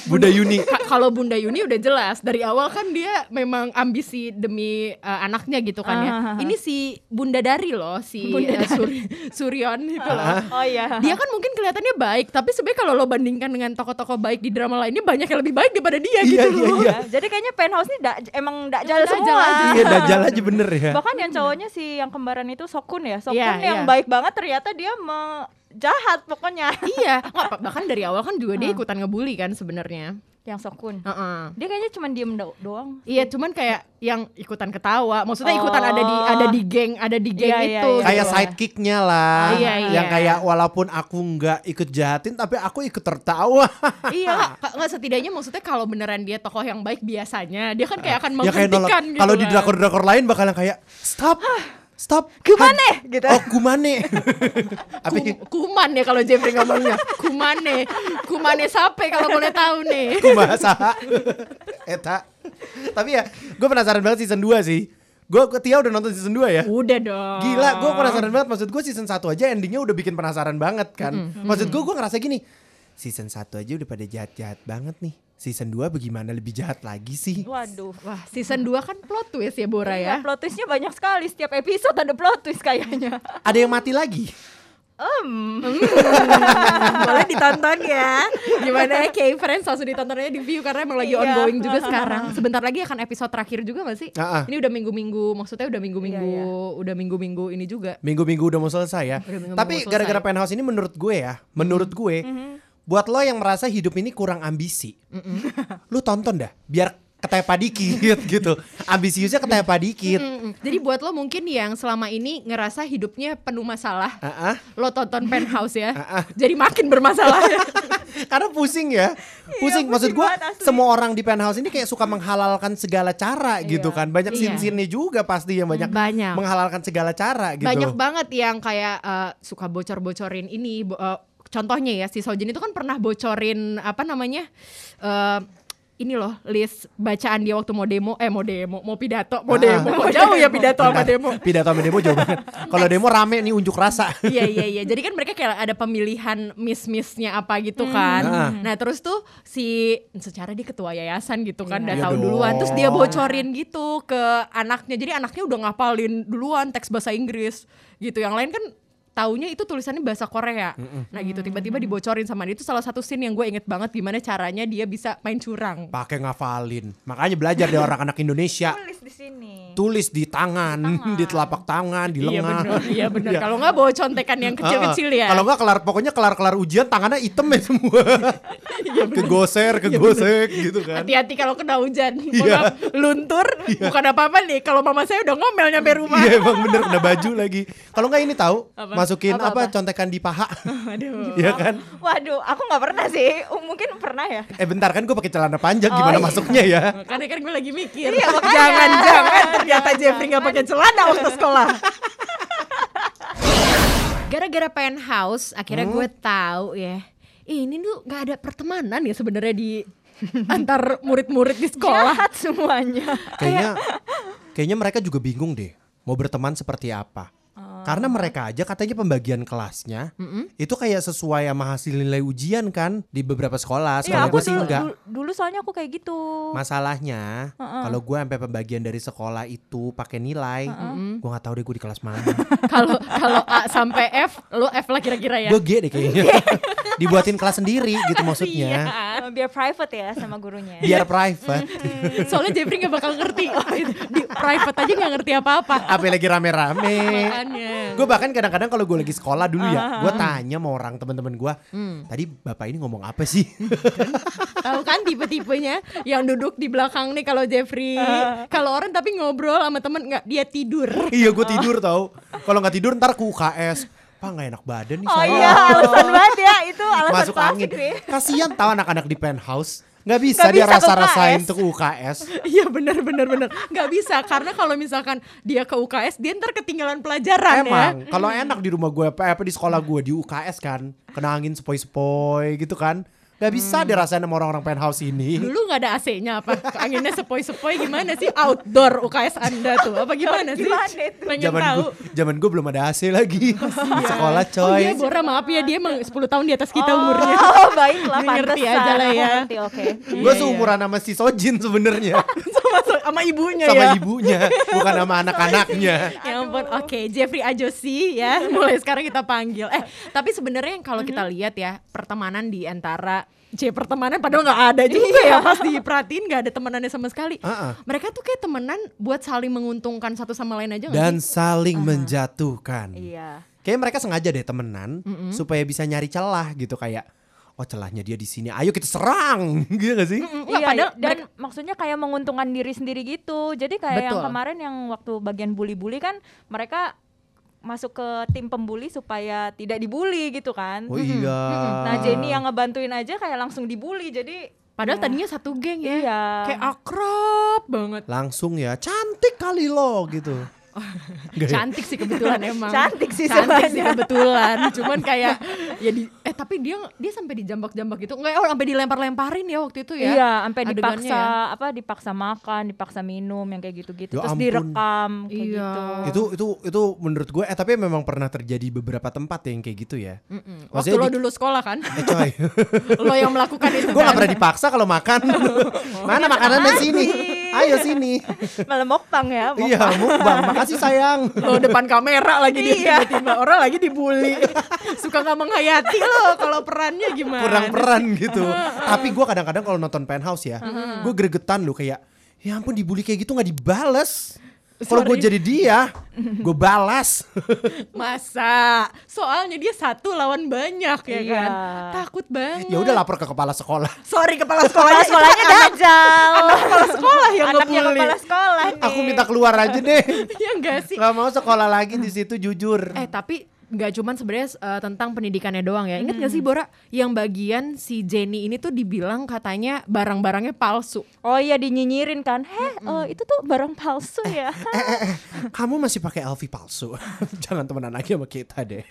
Bunda Yuni.
Ka- kalau Bunda Yuni udah jelas dari awal kan dia memang ambisi demi eh, anaknya gitu kan ya.
Ah, ah, ah.
Ini si Bunda Dari loh, si
Bunda
eh, Suri- Suryon itu loh.
Oh iya.
Dia kan mungkin kelihatannya baik, tapi sebenarnya kalau lo bandingkan dengan tokoh-tokoh baik di drama lainnya banyak yang lebih baik daripada dia
Iya,
gitu
iya,
loh.
iya.
Ya, Jadi kayaknya penthouse ini da- emang dajal
Emang
semua.
dajal aja.
Iya, dajal aja bener ya.
Bahkan yang cowoknya si yang kembaran itu Sokun ya. Sokun
Iya,
yang
iya.
baik banget ternyata dia me- jahat pokoknya.
iya, nggak, bahkan dari awal kan juga dia ikutan ngebully kan sebenarnya.
Yang Sokun.
Heeh.
Dia kayaknya cuma diem do- doang.
Iya, cuman kayak yang ikutan ketawa. Maksudnya
Oh.
ikutan ada di ada di geng, ada di geng
Iya, iya,
itu.
iya.
Kayak
gitu.
sidekicknya lah,
Iya, iya.
yang kayak walaupun aku nggak ikut jahatin, tapi aku ikut tertawa. [LAUGHS]
Iya, [LAUGHS] nggak- setidaknya maksudnya kalau beneran dia tokoh yang baik biasanya, dia kan kayak akan
ya kayak nolak.
menghentikan gitu.
Kalau di
kan.
drakor-drakor lain bakalan kayak stop, stop,
Kumane gitu.
Oh [LAUGHS] kumane. Apa?
Ku- kuman ya kalau Jeffrey ngomongnya. Kumane. Kumane sape kalau boleh tahu nih. [LAUGHS]
Kumasa. Eta. Tapi ya, gue penasaran banget season 2 sih. Gue Tia udah nonton season 2 ya.
Udah dong.
Gila, gue penasaran banget. Maksud gue season 1 aja endingnya udah bikin penasaran banget kan. Maksud gue, gue ngerasa gini. Season 1 aja udah pada jahat-jahat banget nih. Season 2 bagaimana lebih jahat lagi sih?
Waduh.
Wah, season 2 kan plot twist ya Bora
Iya,
ya.
plot twistnya banyak sekali. Setiap episode ada plot twist kayaknya.
Ada yang mati lagi?
Em, [LAUGHS]
Boleh ditonton ya. Gimana ya K-Friends langsung ditontonnya di view karena emang lagi
Iya.
ongoing juga [LAUGHS] sekarang. Sebentar lagi akan episode terakhir juga gak sih?
Ah.
Ini udah minggu-minggu, maksudnya udah minggu-minggu,
Iya, iya.
udah minggu-minggu ini juga.
Minggu-minggu udah mau selesai ya.
Udah minggu-minggu
Tapi gara-gara penthouse ini menurut gue ya, menurut gue, buat lo yang merasa hidup ini kurang ambisi, lu tonton dah, biar ketepa dikit [LAUGHS] gitu. Ambisiusnya ketepa dikit.
Mm-mm. Jadi buat lo mungkin yang selama ini ngerasa hidupnya penuh masalah,
Ah, ah.
lo tonton Penthouse ya.
Ah.
Jadi makin bermasalah ya. [LAUGHS]
Karena pusing ya, pusing. Maksud
pusing
gue,
banget asli.
semua orang di penthouse ini kayak suka menghalalkan segala cara gitu kan. Banyak
Iya.
sin-sinnya juga pasti yang banyak,
Banyak.
menghalalkan segala cara gitu.
Banyak banget yang kayak eh, suka bocor-bocorin ini. bo- eh, contohnya ya si Sojin itu kan pernah bocorin apa namanya? eh ini loh list bacaan dia waktu mau demo eh mau demo mau pidato mau
Ah.
demo Kok jauh ya pidato sama demo [LAUGHS]
Pidato sama demo jauh banget. Kalau demo rame nih unjuk rasa. [LAUGHS]
Iya iya iya. Jadi kan mereka kayak ada pemilihan miss-missnya apa gitu kan.
Ah.
Nah terus tuh si secara dia ketua yayasan gitu kan, udah
Iya
tahu duluan. Terus dia bocorin gitu ke anaknya. Jadi anaknya udah ngapalin duluan teks bahasa Inggris gitu. Yang lain kan taunya itu tulisannya bahasa Korea. Nah gitu tiba-tiba dibocorin sama dia itu salah satu scene yang gue inget banget gimana caranya dia bisa main curang.
Pakai ngafalin. Makanya belajar deh orang anak Indonesia.
Tulis di
di tangan, di, telapak tangan, di
Iya
lengan.
iya bener. [LAUGHS]
Iya.
Kalau nggak bawa contekan yang kecil-kecil ya.
Kalau nggak kelar pokoknya kelar-kelar ujian tangannya hitam ya semua. [LAUGHS]
Iya, [LAUGHS]
kegoser, kegosek gitu kan.
Hati-hati kalau kena hujan,
Iya.
luntur, bukan apa-apa nih. Kalau mama saya udah ngomel nyampe rumah.
Iya emang bener kena baju lagi. Kalau nggak ini tahu
Apa?
masukin
Apa,
apa,
apa?
contekan di paha.
Aduh.
Iya kan?
Waduh, aku nggak pernah sih. Uh, Mungkin pernah ya.
Eh bentar kan gue pakai celana panjang
Oh,
gimana
iya.
masuknya ya?
Makanya kan gue lagi mikir.
Iya.
Jangan-jangan ternyata Jeffrey nggak pakai celana waktu sekolah. Gara-gara penthouse, akhirnya
Hmm?
gue tahu ya. Ini tuh nggak ada pertemanan ya sebenarnya di antar murid-murid di sekolah.
Jahat semuanya.
Kayaknya kayaknya mereka juga bingung deh mau berteman seperti apa. Karena mereka aja katanya pembagian kelasnya itu kayak sesuai sama hasil nilai ujian kan di beberapa sekolah.
Iya,
Sekolah gue sih
dulu,
enggak.
dulu, dulu soalnya aku kayak gitu.
Masalahnya kalau gue sampai pembagian dari sekolah itu pakai nilai, gue nggak tahu deh gue di kelas mana. [LAUGHS]
Kalau kalau A sampai F, lo F lah kira-kira ya.
gue G deh kayaknya. [LAUGHS] Dibuatin kelas sendiri gitu [LAUGHS] maksudnya.
Eh, Biar private ya sama gurunya.
Biar private. [LAUGHS]
Soalnya Jeffrey nggak bakal ngerti. Di private aja nggak ngerti apa-apa.
Apa lagi rame-rame. Gue bahkan kadang-kadang kalau gue lagi sekolah dulu ya, gue tanya sama orang teman-teman gue, tadi bapak ini ngomong apa sih? [LAUGHS]
Tahu kan tipe-tipenya yang duduk di belakang nih kalau Jeffrey. Kalau orang tapi ngobrol sama temen nggak dia tidur.
iya gue tidur tau. Kalau nggak tidur ntar ke UKS. Pak nggak enak badan nih
Oh
saya.
iya, alasan banget ya. Itu [LAUGHS] alasan
Masuk angin.
nih.
Kasian tau anak-anak di penthouse. Nggak bisa
Nggak
dia rasa-rasain ke UKS. [LAUGHS]
Iya benar benar benar. Nggak bisa karena kalau misalkan dia ke UKS dia ntar ketinggalan pelajaran
Emang,
ya.
kalau enak di rumah gue, apa, apa di sekolah gue di UKS kan, kena angin sepoi-sepoi gitu kan, nggak bisa dirasain sama orang-orang penthouse ini.
Dulu nggak ada AC-nya apa? Anginnya sepoi-sepoi gimana sih outdoor UKS Anda tuh? Apa gimana sih?
Gimana itu?
Pengen
Zaman
tahu.
gue, zaman gue belum ada AC lagi di [LAUGHS] sekolah
Oh
coy.
iya Bora maaf ya dia emang 10 tahun di atas kita umurnya.
Oh, [LAUGHS] baiklah,
ngerti aja lah ya.
ngerti, oke.
Gue
Iya,
seumuran sama si Sojin sebenarnya, [LAUGHS]
sama sama ibunya
sama
ya.
ibunya, bukan sama anak-anaknya.
Ya ampun, oke Jeffrey Ajosi ya, mulai sekarang kita panggil. Eh, tapi sebenarnya yang kalau kita lihat ya pertemanan di antara C pertemanan padahal nggak ada juga ya pas diperhatiin nggak ada temenannya sama sekali.
Uh-uh.
Mereka tuh kayak temenan buat saling menguntungkan satu sama lain aja
Dan
sih?
saling menjatuhkan.
Iya.
Kayaknya mereka sengaja deh temenan supaya bisa nyari celah gitu kayak oh celahnya dia di sini. Ayo kita serang. [LAUGHS] Gitu gak sih?
Nggak,
Iya,
padahal
dan maksudnya kayak menguntungkan diri sendiri gitu. Jadi kayak yang
Betul.
kemarin yang waktu bagian bully-bully kan mereka masuk ke tim pembuli supaya tidak dibully gitu kan.
Oh iya.
Nah, Jenny yang ngebantuin aja kayak langsung dibully. Jadi
Padahal
ya.
tadinya satu geng ya.
Iya.
Kayak akrab banget.
langsung ya cantik kali lo gitu. [LAUGHS]
Cantik sih kebetulan [LAUGHS] emang.
Cantik sih
Cantik sih kebetulan. Cuman kayak [LAUGHS] ya di eh tapi dia dia sampai dijambak-jambak gitu. Enggak oh sampai dilempar-lemparin ya waktu itu ya.
Iya, sampai dipaksa
ya.
apa dipaksa makan, dipaksa minum yang kayak gitu-gitu.
Ya
Terus
ampun.
direkam kayak
Iya.
gitu.
itu itu itu menurut gue eh tapi memang pernah terjadi beberapa tempat yang kayak gitu ya.
Mm-mm. Waktu
Maksudnya
lo
di-
dulu sekolah kan.
Eh coy, [LAUGHS]
lo yang melakukan itu [LAUGHS]
gue
kan.
gak pernah dipaksa kalau makan. [LAUGHS] Mana makanannya sini? Ayo sini.
Malah mukbang ya. mukbang.
Iya, mukbang. Makasih sayang.
lo depan kamera lagi dia
Iya.
tiba-tiba orang lagi dibully. Suka nggak menghayati lo kalau perannya gimana.
Kurang peran [LAUGHS] gitu. Tapi gue kadang-kadang kalau nonton Penthouse ya, gue gregetan loh kayak, ya ampun dibully kayak gitu nggak dibales. Kalau gue
Sorry.
jadi dia, gue balas. [LAUGHS]
Masa? Soalnya dia satu lawan banyak ya
Iya.
kan. Takut banget.
ya udah lapor ke kepala sekolah.
Sorry kepala
Kepala
sekolahnya
sekolahnya dajal.
kepala sekolah yang
Anak yang
ngebully.
kepala sekolah nih.
Aku minta keluar aja deh. [LAUGHS]
ya enggak sih?
Gak mau sekolah lagi di situ jujur.
Eh tapi nggak cuman sebenarnya eh, tentang pendidikannya doang ya. Ingat gak sih Bora yang bagian si Jenny ini tuh dibilang katanya barang-barangnya palsu.
Oh iya dinyinyirin kan. Heh, eh, itu tuh barang palsu ya.
Kamu masih pakai LV palsu. [LAUGHS] Jangan temenan lagi sama kita deh.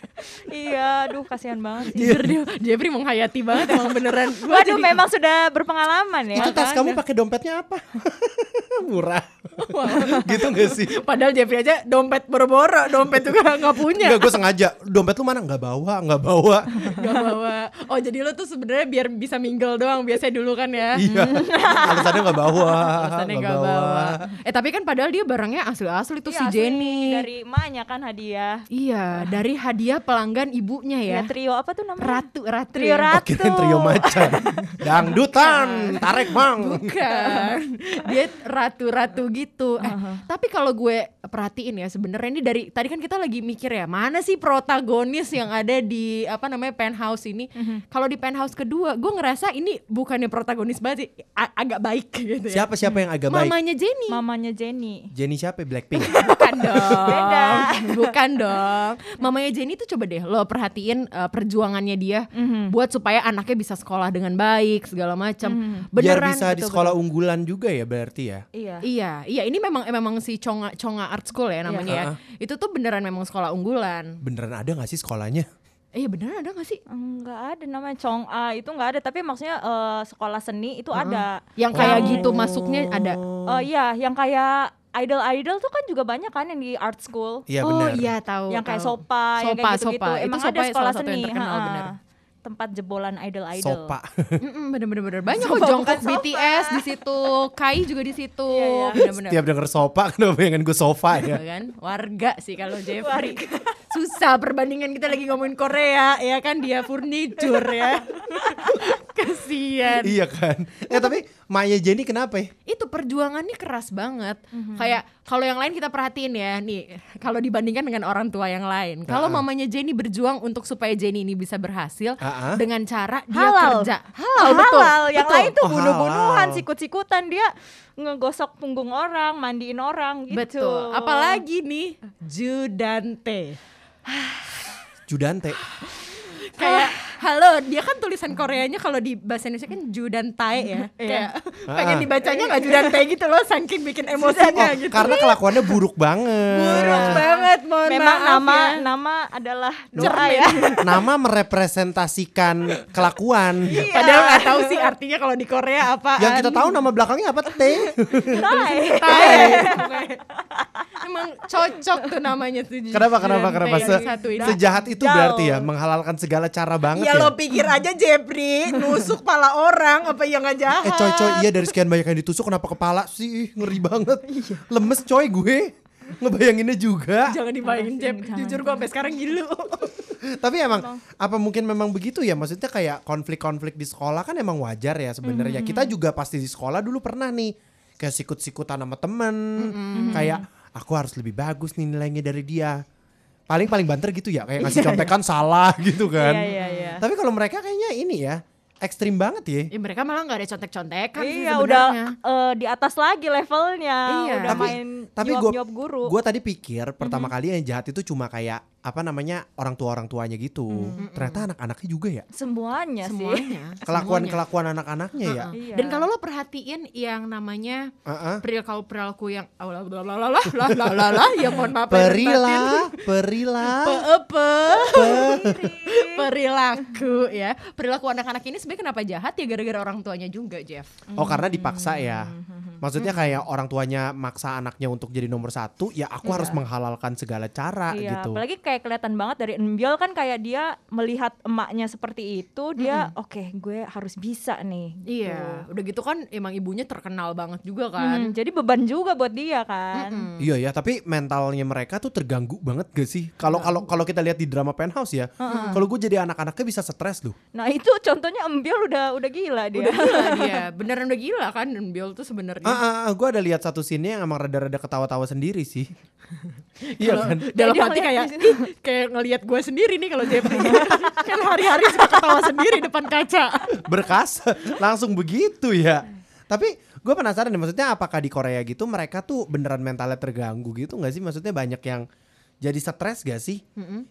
iya, aduh kasihan banget.
Jujur dia, Jeffrey menghayati banget emang beneran. [LAUGHS] Gua
Waduh,
jadi-
memang sudah berpengalaman ya.
Itu tas
kan?
kamu pakai dompetnya apa? [LAUGHS] murah. [LAUGHS] gitu gak sih?
Padahal Jeffrey aja dompet boro-boro, dompet juga nggak [LAUGHS] punya.
Enggak, gue sengaja. Dompet lu mana? Nggak bawa, nggak bawa. [LAUGHS]
Gak bawa. Oh jadi lo tuh sebenarnya biar bisa mingle doang biasanya dulu kan ya.
iya. Alasannya nggak bawa.
Alasannya nggak bawa. Eh tapi kan padahal dia barangnya asli-asli tuh
Iya,
si
asli,
Jenny.
dari emaknya kan hadiah.
Iya, dari hadiah pelanggan ibunya ya.
Ya, trio apa tuh namanya?
Ratu, Ratu.
Trio
ya?
Ratu.
Kirain trio macan. Dangdutan, tarik bang.
Bukan. Dia ratu-ratu gitu. Eh, tapi kalau gue perhatiin ya sebenarnya ini dari tadi kan kita lagi mikir ya, mana sih protagonis yang ada di apa namanya penthouse ini? Kalau di penthouse kedua, gue ngerasa ini bukannya protagonis banget sih, agak baik gitu ya.
Siapa siapa yang agak baik?
Mamanya Jenny.
Mamanya Jenny.
Jenny siapa? Blackpink. [LAUGHS]
Bukan dong.
Beda.
Bukan dong. Mamanya Jenny tuh coba deh lo perhatiin uh, perjuangannya dia buat supaya anaknya bisa sekolah dengan baik segala macam.
Biar
Beneran
bisa di
betul-betul.
sekolah unggulan juga ya berarti ya.
Iya.
Iya, iya ini memang memang si Conga Conga Art School ya namanya
Iya.
ya. Itu tuh beneran memang sekolah unggulan.
Beneran ada gak sih sekolahnya?
Eh beneran ada gak sih?
Enggak ada namanya Chong A itu enggak ada tapi maksudnya eh, sekolah seni itu ada.
Yang kayak
Oh.
gitu masuknya ada.
Oh iya, yang kayak idol-idol tuh kan juga banyak kan yang di art school.
Iya
oh iya tahu.
yang kayak
tahu.
Sopa, yang
Sopa,
kayak gitu-gitu.
Sopa. Itu
Emang
Sopa
ada
salah
sekolah
satu yang
seni.
terkenal,
ha-ha.
bener.
Tempat jebolan idol-idol.
Sopa. [LAUGHS]
Bener-bener banyak
Sopa
kok
sofa.
BTS di situ, Kai juga di situ.
Iya, iya.
Bener-bener.
Tiap denger sopa [LAUGHS] kenapa pengen gue sofa
Iya
ya.
kan warga sih kalau [LAUGHS] Jeffrey susah perbandingan kita lagi ngomongin Korea ya kan dia furniture ya kasian
iya kan. Eh tapi Maya Jenny kenapa ya?
itu perjuangannya keras banget
Mhm.
kayak kalau yang lain kita perhatiin ya nih kalau dibandingkan dengan orang tua yang lain kalau mamanya Jenny berjuang untuk supaya Jenny ini bisa berhasil
ah.
dengan cara dia
halal.
kerja
halal,
halal betul
halal. Yang
betul.
lain tuh
Oh,
bunuh-bunuhan, sikut-sikutan dia ngegosok punggung orang, mandiin orang gitu.
betul apalagi nih Judante
Judante.
kayak halo dia kan tulisan Koreanya kalau di bahasa Indonesia kan Judantae ya kayak pengen
Ah.
dibacanya nggak Judantae gitu loh saking bikin emosinya
Oh,
gitu
karena kelakuannya buruk banget.
buruk banget mohon
Memang
maaf
nama
ya.
nama adalah doa
Cermin.
ya. [LAUGHS]
Nama merepresentasikan kelakuan.
padahal nggak tahu sih artinya kalau di Korea apa
Yang kita tahu nama belakangnya apa? T.
Tai.
emang cocok tuh namanya tuh
Kenapa kenapa kenapa Se- sejahat itu
Jauh.
berarti ya menghalalkan segala cara banget
ya lo pikir aja Jeffrey nusuk pala orang apa yang nggak jahat
Eh coy coy iya dari sekian banyak yang ditusuk kenapa kepala sih ngeri banget.
Iya.
Lemes coy gue. Ngebayanginnya juga.
jangan dibayangin Jeff jujur gue sampai sekarang gilu [LAUGHS]
Tapi emang apa mungkin memang begitu ya? Maksudnya kayak konflik-konflik di sekolah kan emang wajar ya sebenarnya. Kita juga pasti di sekolah dulu pernah nih kayak sikut-sikutan sama temen. Kayak aku harus lebih bagus nih nilainya dari dia. Paling paling banter gitu ya kayak ngasih contekan salah [LAUGHS] gitu kan.
Iya iya iya.
Tapi kalau mereka kayaknya ini ya ekstrim banget ya.
ya mereka malah nggak ada contek-contekan sih
Iya udah
sebenarnya.
eh, di atas lagi levelnya.
Iya.
Udah
Tapi-
main
Tapi
nyuap nyuap guru.
gue tadi pikir pertama kali yang jahat itu cuma kayak apa namanya orang tua orang tuanya gitu. Mm-hmm. ternyata anak-anaknya juga ya?
Semuanya, sih. [LAUGHS]
Kelakuan kelakuan anak-anaknya ya?
Iya.
dan kalau lo perhatiin yang namanya
uh
perilaku perilaku yang lah lah lah ya mohon maaf
perila perila
apa perilaku ya perilaku anak-anak ini sebenarnya kenapa jahat ya gara-gara orang tuanya juga Jeff
oh karena dipaksa ya mm -hmm Maksudnya kayak orang tuanya maksa anaknya untuk jadi nomor satu, ya aku harus menghalalkan segala cara
Iya,
gitu.
apalagi kayak kelihatan banget dari Embiol kan kayak dia melihat emaknya seperti itu, dia oke gue harus bisa nih.
iya udah gitu kan emang ibunya terkenal banget juga kan
Hmm, jadi beban juga buat dia kan.
Iya ya, tapi mentalnya mereka tuh terganggu banget gak sih? Kalau kalau kalau kita lihat di drama Penthouse ya, kalau gue jadi anak-anaknya bisa stres loh.
Nah itu contohnya Embiol udah udah gila dia.
udah gila [LAUGHS] dia beneran udah gila kan Bill tuh sebenarnya
Ah, ah, ah, gue ada lihat satu scene yang emang rada-rada ketawa-tawa sendiri sih. [LAUGHS] Iya kan?
dalam
Dia
hati kayak
di situ.
"Ih, [LAUGHS] kayak ngelihat gue sendiri nih kalau Jeffrey [LAUGHS] kan hari-hari suka ketawa sendiri depan kaca
Berkas langsung begitu ya. Tapi gue penasaran deh, maksudnya apakah di Korea gitu mereka tuh beneran mentalnya terganggu gitu nggak sih? Maksudnya banyak yang jadi stres gak sih?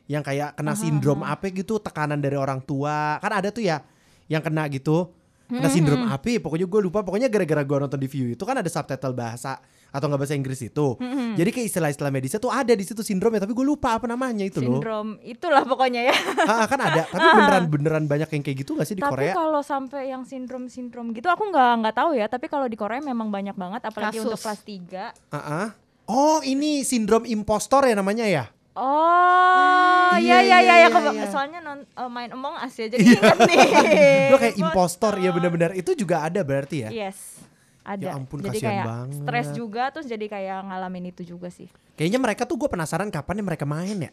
Yang kayak kena sindrom apa gitu, tekanan dari orang tua. Kan ada tuh ya yang kena gitu. Kena sindrom apa ya? Pokoknya gue lupa. Pokoknya gara-gara gue nonton di View itu kan ada subtitle bahasa atau nggak bahasa Inggris itu. Jadi kayak istilah-istilah medisnya tuh ada di situ sindromnya. Tapi gue lupa apa namanya itu loh.
Sindrom itulah pokoknya ya.
Ah, kan ada. Tapi [LAUGHS] beneran beneran banyak yang kayak gitu gak sih di
tapi
Korea?
kalau sampai yang sindrom-sindrom gitu aku nggak nggak tahu ya. Tapi kalau di Korea memang banyak banget apalagi
Kasus.
untuk kelas 3.
Ah, ah. Oh ini sindrom impostor ya namanya ya?
Oh,
Iya,
iya
iya,
ya,
iya.
soalnya non, eh, main Among Us ya jadi inget nih. [LAUGHS]
Gue kayak impostor ya bener-bener itu juga ada berarti ya?
Yes.
Ya
Ada.
ampun,
jadi
kasihan
kayak
banget.
stres juga terus jadi kayak ngalamin itu juga sih.
Kayaknya mereka tuh gue penasaran kapan ya mereka main ya?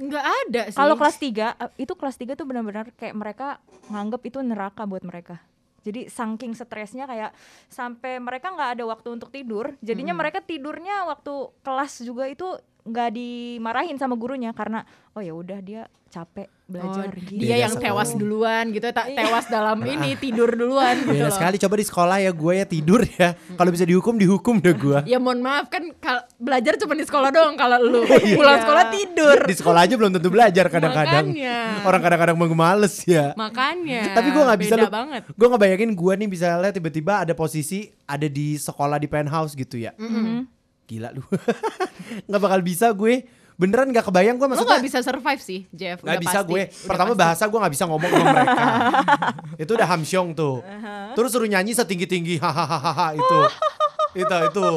Nggak ada sih.
Kalau kelas 3 eh, itu kelas 3 tuh benar-benar kayak mereka nganggep itu neraka buat mereka. Jadi saking stresnya kayak sampai mereka nggak ada waktu untuk tidur. Jadinya mereka tidurnya waktu kelas juga itu nggak dimarahin sama gurunya karena oh ya udah dia capek
Oh,
belajar gitu.
dia yang
sekali.
tewas duluan gitu ya, tak
Iya.
tewas dalam [LAUGHS] ini tidur duluan gitu
Beda
loh.
sekali coba di sekolah ya gue ya tidur ya. Kalau bisa dihukum dihukum deh gue.
Ya mohon maaf kan kal- belajar cuma di sekolah doang kalau lu [LAUGHS]
Iya.
pulang sekolah tidur.
Di sekolah aja belum tentu belajar kadang-kadang.
Makanya.
Orang kadang-kadang mau males ya.
Makanya.
Tapi gue nggak bisa lu,
banget.
Gue ngebayangin gue nih misalnya tiba-tiba ada posisi ada di sekolah di penthouse gitu ya. Gila lu. [LAUGHS] nggak bakal bisa gue. Beneran nggak kebayang gue
Lu
maksudnya.
gak bisa survive sih, Jeff.
Nggak bisa
pasti.
gue.
Udah
Pertama
pasti.
bahasa gue nggak bisa ngomong sama mereka. [LAUGHS] itu udah hamsyong tuh. Terus suruh nyanyi setinggi tinggi hahaha itu. itu itu.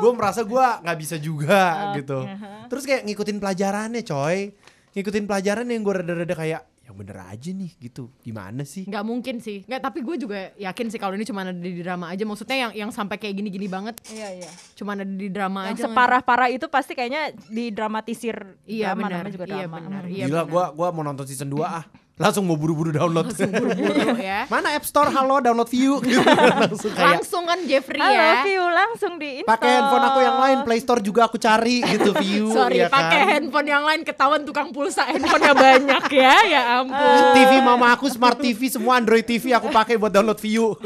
Gue merasa gue nggak bisa juga gitu. Terus kayak ngikutin pelajarannya coy. Ngikutin pelajaran yang gue rada-rada kayak yang bener aja nih gitu. Gimana sih?
Nggak mungkin sih. Nggak, tapi gue juga yakin sih kalau ini cuma ada di drama aja. Maksudnya yang yang sampai kayak gini-gini banget.
Iya iya.
Cuma ada di drama
Yang
aja.
separah-parah itu pasti kayaknya didramatisir.
Iya
drama,
benar.
juga
Iya
drama.
benar.
Hmm.
Iya
Gila gue gua mau nonton season 2 ah. Langsung mau buru-buru download.
Buru-buru [LAUGHS] ya.
Mana App Store halo download view. [LAUGHS] Langsung kayak
Langsung kan Jeffrey
Halo
ya.
view langsung di
pakai handphone aku yang lain Play Store juga aku cari gitu view
Sorry,
ya
pakai
kan?
handphone yang lain ketahuan tukang pulsa handphonenya banyak ya. Ya ampun. [LAUGHS]
TV mama aku smart TV semua Android TV aku pakai buat download view.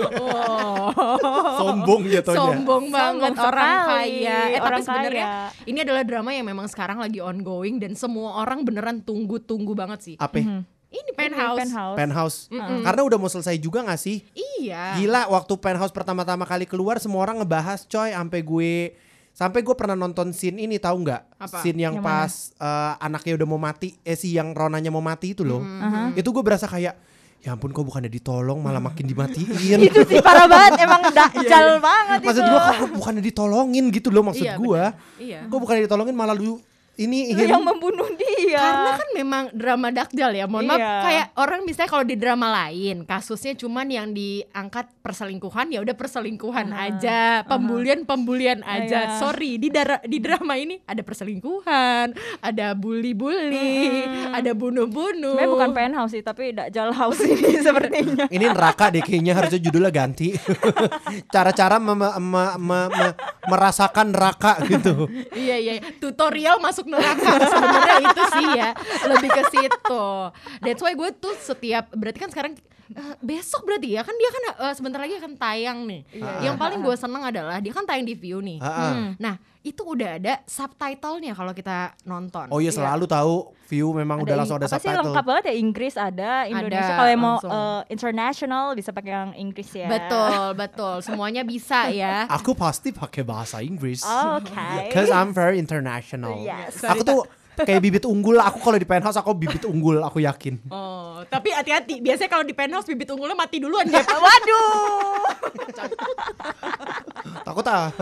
Sombong jatuhnya.
Sombong banget
Sombong
orang
sekali,
kaya. Eh tapi
orang
sebenarnya
kaya.
ini adalah drama yang memang sekarang lagi ongoing dan semua orang beneran tunggu-tunggu banget sih.
Apa?
Ini penthouse.
penthouse.
Penthouse. Karena udah mau selesai juga gak sih?
Iya.
Gila waktu Penthouse pertama-tama kali keluar semua orang ngebahas coy sampai gue sampai gue pernah nonton scene ini tahu nggak? Scene yang,
Yang
pas eh, anaknya udah mau mati, eh si yang Ronanya mau mati itu loh. Itu gue berasa kayak ya ampun kok bukannya ditolong malah makin dimatiin. [LAUGHS]
itu sih parah banget emang [LAUGHS] dajal banget
maksud gue kok bukannya ditolongin gitu loh maksud
Iya,
gue.
Iya.
Kok bukannya ditolongin malah lu ini
Lu yang membunuh dia.
Karena kan memang drama dakjal ya, mohon maaf.
Iya.
Kayak orang misalnya kalau di drama lain kasusnya cuman yang diangkat perselingkuhan ya udah perselingkuhan aja, pembulian pembulian aja.
Iya.
Sorry di dara- di drama ini ada perselingkuhan, ada bully-bully, ada bunuh-bunuh.
Sebenarnya bukan penthouse sih, tapi dajal house ini [LAUGHS] sepertinya.
Ini neraka deh kayaknya harusnya judulnya ganti. [LAUGHS] Cara-cara mem- me- me- me- merasakan neraka gitu.
iya iya tutorial masuk neraka. Sebenarnya itu sih ya lebih ke situ. That's why gue tuh setiap berarti kan sekarang eh, besok berarti ya? Kan dia kan eh, sebentar lagi akan tayang nih.
Iya.
yang paling gue seneng adalah dia kan tayang di view nih.
Ah-ah.
nah itu udah ada subtitlenya kalau kita nonton.
Oh iya selalu tahu view memang udah langsung ada
apa sih
subtitle.
lengkap banget ya? Inggris ada Indonesia.
Ada,
kalau yang mau eh, international bisa pakai yang Inggris ya.
Betul betul. Semuanya bisa ya. [LAUGHS]
Aku pasti pakai bahasa Inggris.
oke. [LAUGHS]
Cause I'm very international.
Yes.
Aku tuh kayak bibit unggul. Aku kalau di penthouse aku bibit unggul. Aku yakin.
Oh, tapi hati-hati. Biasanya kalau di penthouse bibit unggulnya mati duluan, Jep.
waduh [LAUGHS]
Takut ah.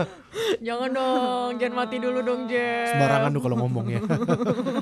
jangan dong, jangan mati dulu dong, Jep.
Sembarangan tuh kalau ngomong ya.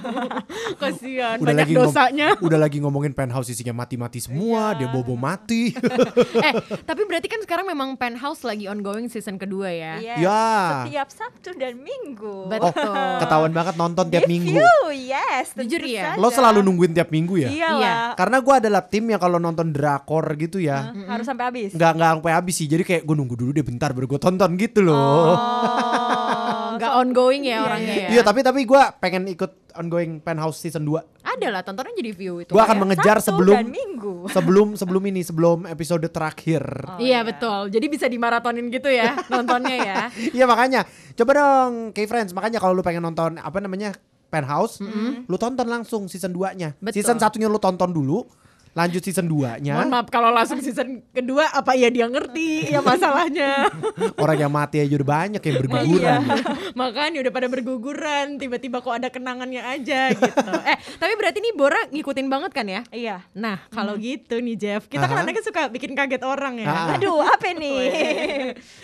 [LAUGHS]
Kasihan,
Udah
banyak
lagi ngom-
dosanya. [LAUGHS]
udah lagi ngomongin penthouse isinya mati-mati semua. Dia bobo mati. [LAUGHS]
eh, tapi berarti kan sekarang memang penthouse lagi ongoing season kedua ya.
Yes,
Ya.
setiap Sabtu dan Minggu
Betul.
Oh, ketahuan banget nonton tiap minggu.
Review, yes tentu
Jujur ya?
saja.
Lo selalu nungguin tiap minggu ya?
iya
Iya.
Karena gue adalah tim yang kalau nonton drakor gitu ya,
harus sampai habis
nggak nggak sampai habis sih. Jadi kayak gue nunggu dulu deh bentar baru gue tonton gitu loh.
Oh, nggak ongoing ya orangnya ya.
Iya tapi tapi gue pengen ikut ongoing penthouse season 2
Ada lah, tontonnya jadi view itu.
Gue akan
ya.
mengejar
Sabtu
sebelum
dan Minggu
sebelum sebelum ini sebelum episode terakhir.
Iya betul. Jadi bisa dimaratonin gitu ya [LAUGHS] nontonnya ya.
Iya makanya coba dong K-Friends makanya kalau lu pengen nonton apa namanya penthouse, lu tonton langsung season 2-nya.
Betul.
Season satunya lu tonton dulu. Lanjut season 2-nya.
Mohon maaf kalau langsung season kedua apa ya dia ngerti ya masalahnya. [LAUGHS]
Orang yang mati aja udah banyak yang berguguran.
Iya. [LAUGHS] Makanya udah pada berguguran, tiba-tiba kok ada kenangannya aja gitu. eh, tapi berarti nih Bora ngikutin banget kan ya?
Iya.
Nah, kalau gitu nih Jeff, kita kan
Aha.
anaknya suka bikin kaget orang ya.
Ah.
Aduh, apa nih?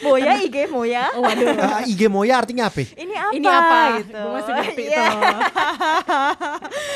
Moya IG Moya.
Waduh. [LAUGHS]
Ah, IG Moya artinya apa?
Ini apa?
Ini apa?
Gitu.
Gue masih ngerti
Iya.
tuh.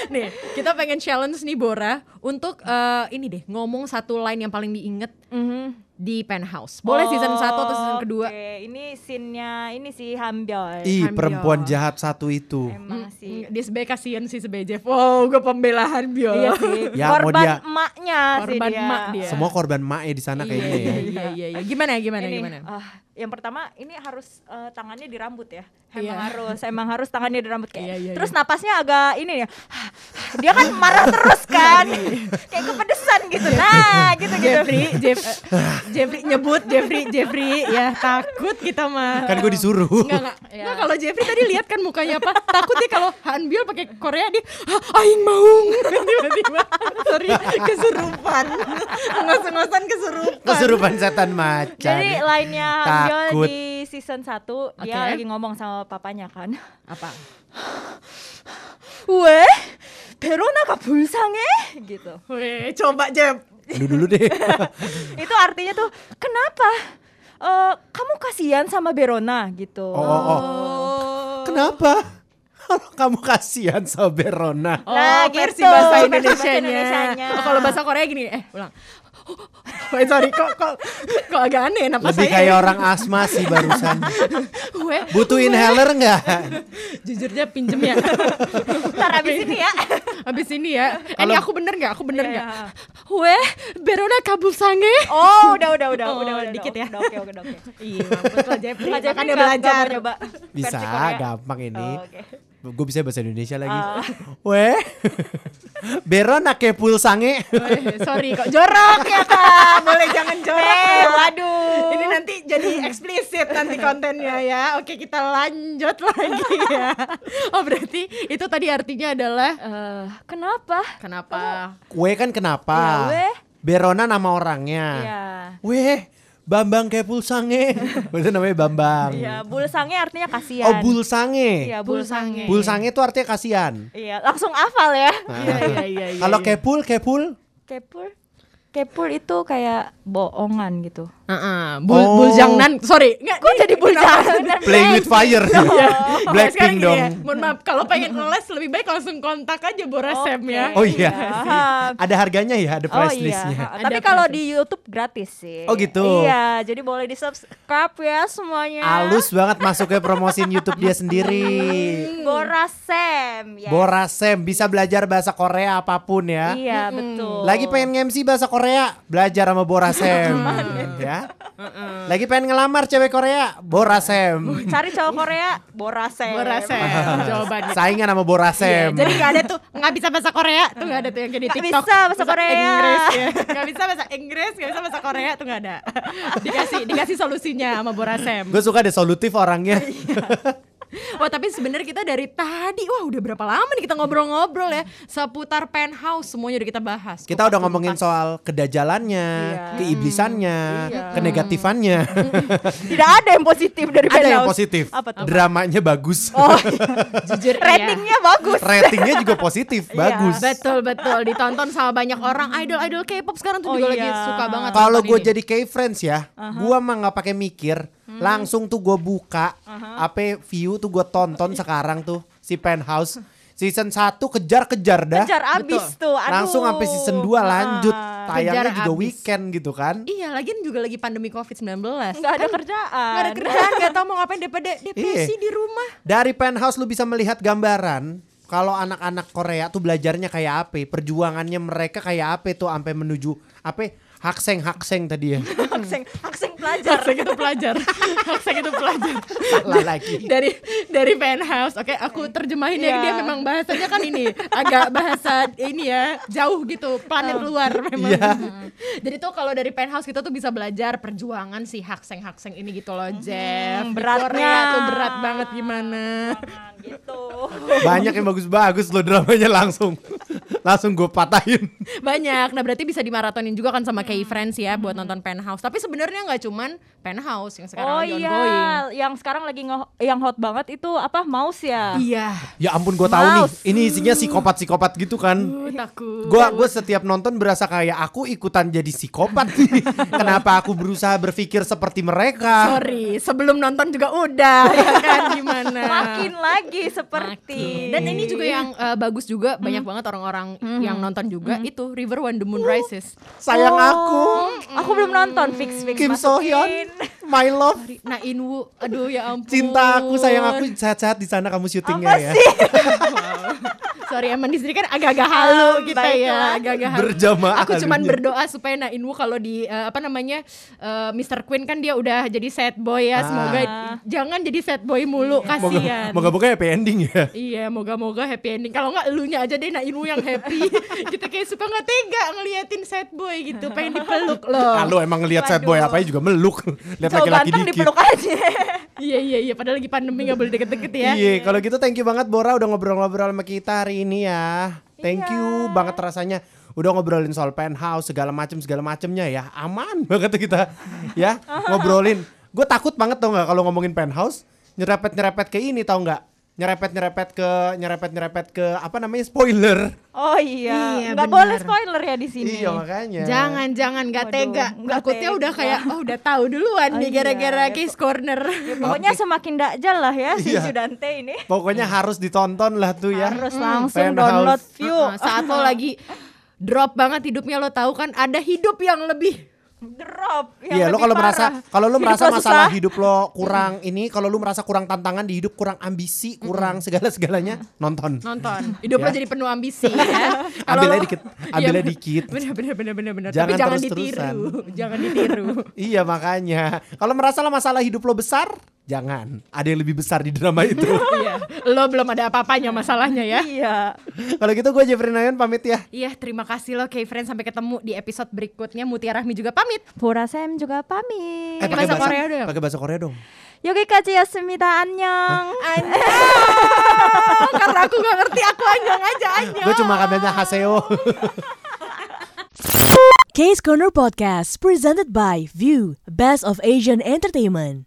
nih, kita pengen challenge nih Bora untuk eh, ini deh ngomong satu line yang paling diinget
Mhm.
di penthouse. Boleh season 1 atau season kedua?
Oke, ini scene-nya ini sih Hambyol.
Ih,
Hamil.
perempuan jahat satu itu.
Emang sih.
Dia sebagai kasihan sih sebagai Jeff. Wow, gue pembelaan Bio.
Iya sih. [LAUGHS]
Ya,
Korban
dia-
emaknya sih
Korban
dia.
emak dia.
Semua korban mae di sana
Iya,
kayaknya ya.
iya, iya, iya, iya. Gimana ya, gimana,
ini,
gimana?
ah, yang pertama ini harus eh, tangannya di rambut ya. Emang
Iya.
harus, emang harus tangannya di rambut kayak.
Iya, iya,
Terus
iya.
napasnya agak ini ya. Dia kan marah terus kan. kayak kepedesan gitu. Nah, gitu gitu.
Jeffrey, Jeff, Jeffrey nyebut Jeffrey, Jeffrey ya takut kita mah.
Kan gue disuruh.
Enggak, enggak. Enggak, kalau Jeffrey tadi lihat kan mukanya apa? Takut dia kalau Han Biol pakai Korea dia "Ah, aing maung. [LAUGHS] Tiba-tiba sorry kesurupan. Ngos-ngosan kesurupan.
Kesurupan setan macan.
Jadi lainnya
takut.
di season 1 okay.
dia
lagi ngomong sama papanya kan.
Apa? [LAUGHS]
Weh, Verona eh gitu.
Weh, coba Jeb.
Dulu dulu deh. [LAUGHS]
itu artinya tuh kenapa? Uh, kamu kasihan sama Verona gitu.
Oh, oh, oh. oh. Kenapa? [LAUGHS] kamu kasihan sama Verona.
Oh,
nah,
versi
gitu.
bahasa Indonesia-nya.
Indonesia
Oh, kalau bahasa Korea gini, eh ulang. Wait, sorry, kok kok kok agak aneh napas
Lebih
saya.
kayak orang asma sih barusan.
Weh,
Butuh inhaler nggak?
jujurnya pinjem ya.
Ntar abis ini ya.
Habis ini ya. Eh, ini aku bener nggak? Aku bener
Iya,
nggak?
iya.
Weh, Verona kabul sange.
Oh, udah udah udah
Oh,
udah udah
dikit ya.
Udah oke oke oke.
Iya, mampus lah Jeffrey.
Nggak
belajar.
coba
Bisa, gampang ini.
Oh, oke.
Gue bisa bahasa Indonesia lagi.
Ah.
Weh, [LAUGHS] Verona ke pulsange.
Weh, sorry kok jorok ya kak. Boleh jangan jorok.
Eh, waduh.
Ini nanti jadi eksplisit nanti kontennya ya. Oke kita lanjut lagi ya. Oh berarti itu tadi artinya adalah
Eh, kenapa?
kenapa?
Kue kan kenapa?
Ya, weh.
Verona nama orangnya.
Iya.
Weh, Bambang ke pulsange. [LAUGHS] Itu namanya Bambang.
Iya, bulsange artinya kasihan.
Oh, bulsange.
Iya, bulsange.
Bulsange itu artinya kasihan.
Iya, langsung hafal ya.
Iya iya iya. iya,
Kalau
iya.
kepul, kepul.
Kepul. Kepul itu kayak bohongan gitu.
Heeh, bul
Oh.
buljangnan. Sorry, enggak
Kok jadi bulsangan?
Playing with fire. [LAUGHS]
Sekarang
Blackpink dong.
ya, mohon maaf kalau pengen [LAUGHS] les lebih baik langsung kontak aja Borasem
Oke.
ya.
Oh iya.
Paham. [LAUGHS]
Ada harganya ya, ada
Oh
price
iya,
listnya.
Ada
tapi kalau di YouTube gratis sih.
Oh, gitu.
Iya, jadi boleh di subscribe ya semuanya.
Halus banget masuknya promosiin YouTube dia sendiri.
Borasem. Ya.
Borasem bisa belajar bahasa Korea apa pun ya.
Iya betul.
Lagi pengen MC bahasa Korea, belajar sama Borasem ya. Lagi pengen ngelamar cewek Korea, Borasem.
cari cowok Korea, Borasem.
Borasem [LAUGHS] jawabannya.
Saingan sama Borasem.
Jadi nggak ada tuh nggak bisa bahasa Korea tuh nggak ada tuh yang kayak di
Nggak
TikTok.
bisa bahasa Korea.
Inggris ya. [LAUGHS] Nggak bisa bahasa Inggris, nggak bisa bahasa Korea tuh nggak ada. [LAUGHS] Dikasih dikasih solusinya sama Borasem.
Gue suka deh solutif orangnya.
Wah tapi sebenarnya kita dari tadi wah udah berapa lama nih kita ngobrol-ngobrol ya seputar penthouse semuanya udah kita bahas.
Kita udah ngomongin
tuntas.
soal kedajalannya,
Iya.
keiblisannya,
Iya.
kenegatifannya. [LAUGHS]
Tidak ada yang positif dari
Ada yang
Penthouse.
positif.
Apa tuh?
Dramanya bagus.
Oh, [LAUGHS]
jujur iya.
ratingnya bagus.
Ratingnya juga positif,
Iya.
bagus.
Betul betul ditonton sama banyak orang idol-idol K-pop sekarang tuh
Oh
juga
iya.
lagi suka banget.
Kalau gue jadi K-Friends ya, gua mah nggak pakai mikir,
Hmm.
langsung tuh gue buka, apa view tuh gue tonton [LAUGHS] sekarang tuh si Penthouse season 1 kejar-kejar dah.
Kejar abis tuh. Aduh.
Langsung sampai season 2 lanjut.
Ah.
Tayangnya
Kejar
juga
abis.
weekend gitu kan.
Iya, lagian juga lagi pandemi COVID-19.
Nggak ada
Kan
kerjaan.
nggak ada kerjaan, nggak tahu mau ngapain daripada depresi
Iya.
di rumah.
Dari Penthouse lu bisa melihat gambaran kalau anak-anak Korea tuh belajarnya kayak apa, perjuangannya mereka kayak apa tuh sampai menuju apa hakseng hakseng tadi ya. [LAUGHS]
Hakseng, hakseng pelajar.
Hakseng itu pelajar. [LAUGHS] Hakseng itu pelajar.
Salah lagi.
dari dari penthouse. Oke, aku terjemahin ya
Iya.
dia memang bahasanya kan ini agak bahasa ini ya, jauh gitu, planet luar memang.
Iya. [LAUGHS]
Jadi tuh kalau dari penthouse kita tuh bisa belajar perjuangan si hakseng-hakseng ini gitu loh, Jeff. Di
beratnya.
Korea tuh berat banget gimana.
Gitu.
Banyak yang bagus-bagus loh dramanya langsung. langsung gue patahin.
Banyak. Nah, berarti bisa dimaratonin juga kan sama kayak friends ya buat nonton Penthouse. Tapi sebenarnya nggak cuman Penthouse yang sekarang
oh
lagi
iya,
ongoing.
yang sekarang lagi nge yang hot banget itu apa Mouse ya?
Iya.
Ya ampun gue tahu nih, ini isinya psikopat-psikopat gitu kan.
Uh, takut.
Gua gue setiap nonton berasa kayak aku ikutan jadi psikopat. [LAUGHS] Kenapa aku berusaha berpikir seperti mereka?
Sorry, sebelum nonton juga udah ya kan gimana?
Makin lagi seperti.
Dan ini juga yang uh, bagus juga banyak banget orang-orang yang nonton juga itu River When the Moon Rises.
Sayang
Oh,
aku,
Aku belum nonton fix fix
Kim So Hyun, my love,
Nah Inwoo, aduh ya ampun.
cinta aku, sayang aku, sehat-sehat di sana kamu syutingnya
Apa
ya.
sih? [LAUGHS] [LAUGHS]
Sorry emang di sini kan agak-agak halu
Um,
kita ya, agak-agak halu.
Berjamaah
Aku cuman berdoa supaya Nah Inwoo kalau di eh, apa namanya eh, Mr. Queen kan dia udah jadi sad boy ya. Semoga
Ah.
jangan jadi sad boy mulu
Moga,
kasihan.
moga-moga happy ending ya.
Iya, moga-moga happy ending. Kalau nggak elunya aja deh, nah Inwoo yang happy. [LAUGHS] kita kayak suka nggak tega ngeliatin sad boy gitu, pengen dipeluk loh.
Kalau emang ngelihat sad boy apa juga meluk. [LAUGHS] Lihat laki-laki dikit.
dipeluk aja. [LAUGHS]
Iya iya iya, padahal lagi pandemi nggak boleh deket-deket ya.
Iya, kalau gitu thank you banget Bora udah ngobrol-ngobrol sama kita hari ini ya. Thank you banget rasanya udah ngobrolin soal penthouse segala macem segala macemnya ya. Aman banget kita ya ngobrolin. Gue takut banget tau nggak kalau ngomongin penthouse nyerepet-nyerepet ke ini tau nggak? Nyerepet-nyerepet ke nyerepet-nyerepet ke apa namanya spoiler.
Oh iya,
Iya,
nggak
benar.
boleh spoiler ya di sini.
Iya makanya.
Jangan jangan nggak
Waduh,
tega.
nggak
Takutnya udah kayak oh udah tahu duluan
Oh,
nih
iya.
gara-gara case corner.
Ya, pokoknya semakin dakjal lah ya si
Iya.
Judante ini.
Pokoknya harus ditonton lah tuh ya.
Harus langsung
Penthouse.
download view.
Heeh, saat lo lagi drop banget hidupnya lo tahu kan ada hidup yang lebih
Drop. yang
Iya, lo kalau merasa kalau lo merasa masalah
susah.
hidup lo kurang ini, kalau lo merasa kurang tantangan di hidup, kurang ambisi, kurang segala-segalanya, nonton.
nonton. [LAUGHS] Hidup
Ya.
lo jadi penuh ambisi ya. [LAUGHS]
Ambilnya dikit, ambilnya
Iya,
dikit.
Bener bener bener bener bener.
Jangan
Tapi jangan ditiru. jangan ditiru. [LAUGHS]
Iya makanya. Kalau merasa lah masalah hidup lo besar, jangan. Ada yang lebih besar di drama itu.
Iya. Lo belum ada apa-apanya masalahnya ya.
Iya.
kalau gitu gue Jeffrey Nayon pamit ya.
Iya, terima kasih lo K-Friend sampai ketemu di episode berikutnya. Mutia Rahmi juga pamit
Pura Sam juga pamit.
Eh,
bahasa Korea dong.
Pakai bahasa Korea dong.
여기까지였습니다. 안녕.
Karena aku gak ngerti, aku anyong aja anyong.
Gue cuma katanya haseo.
Case Corner Podcast presented by View, Best of Asian Entertainment.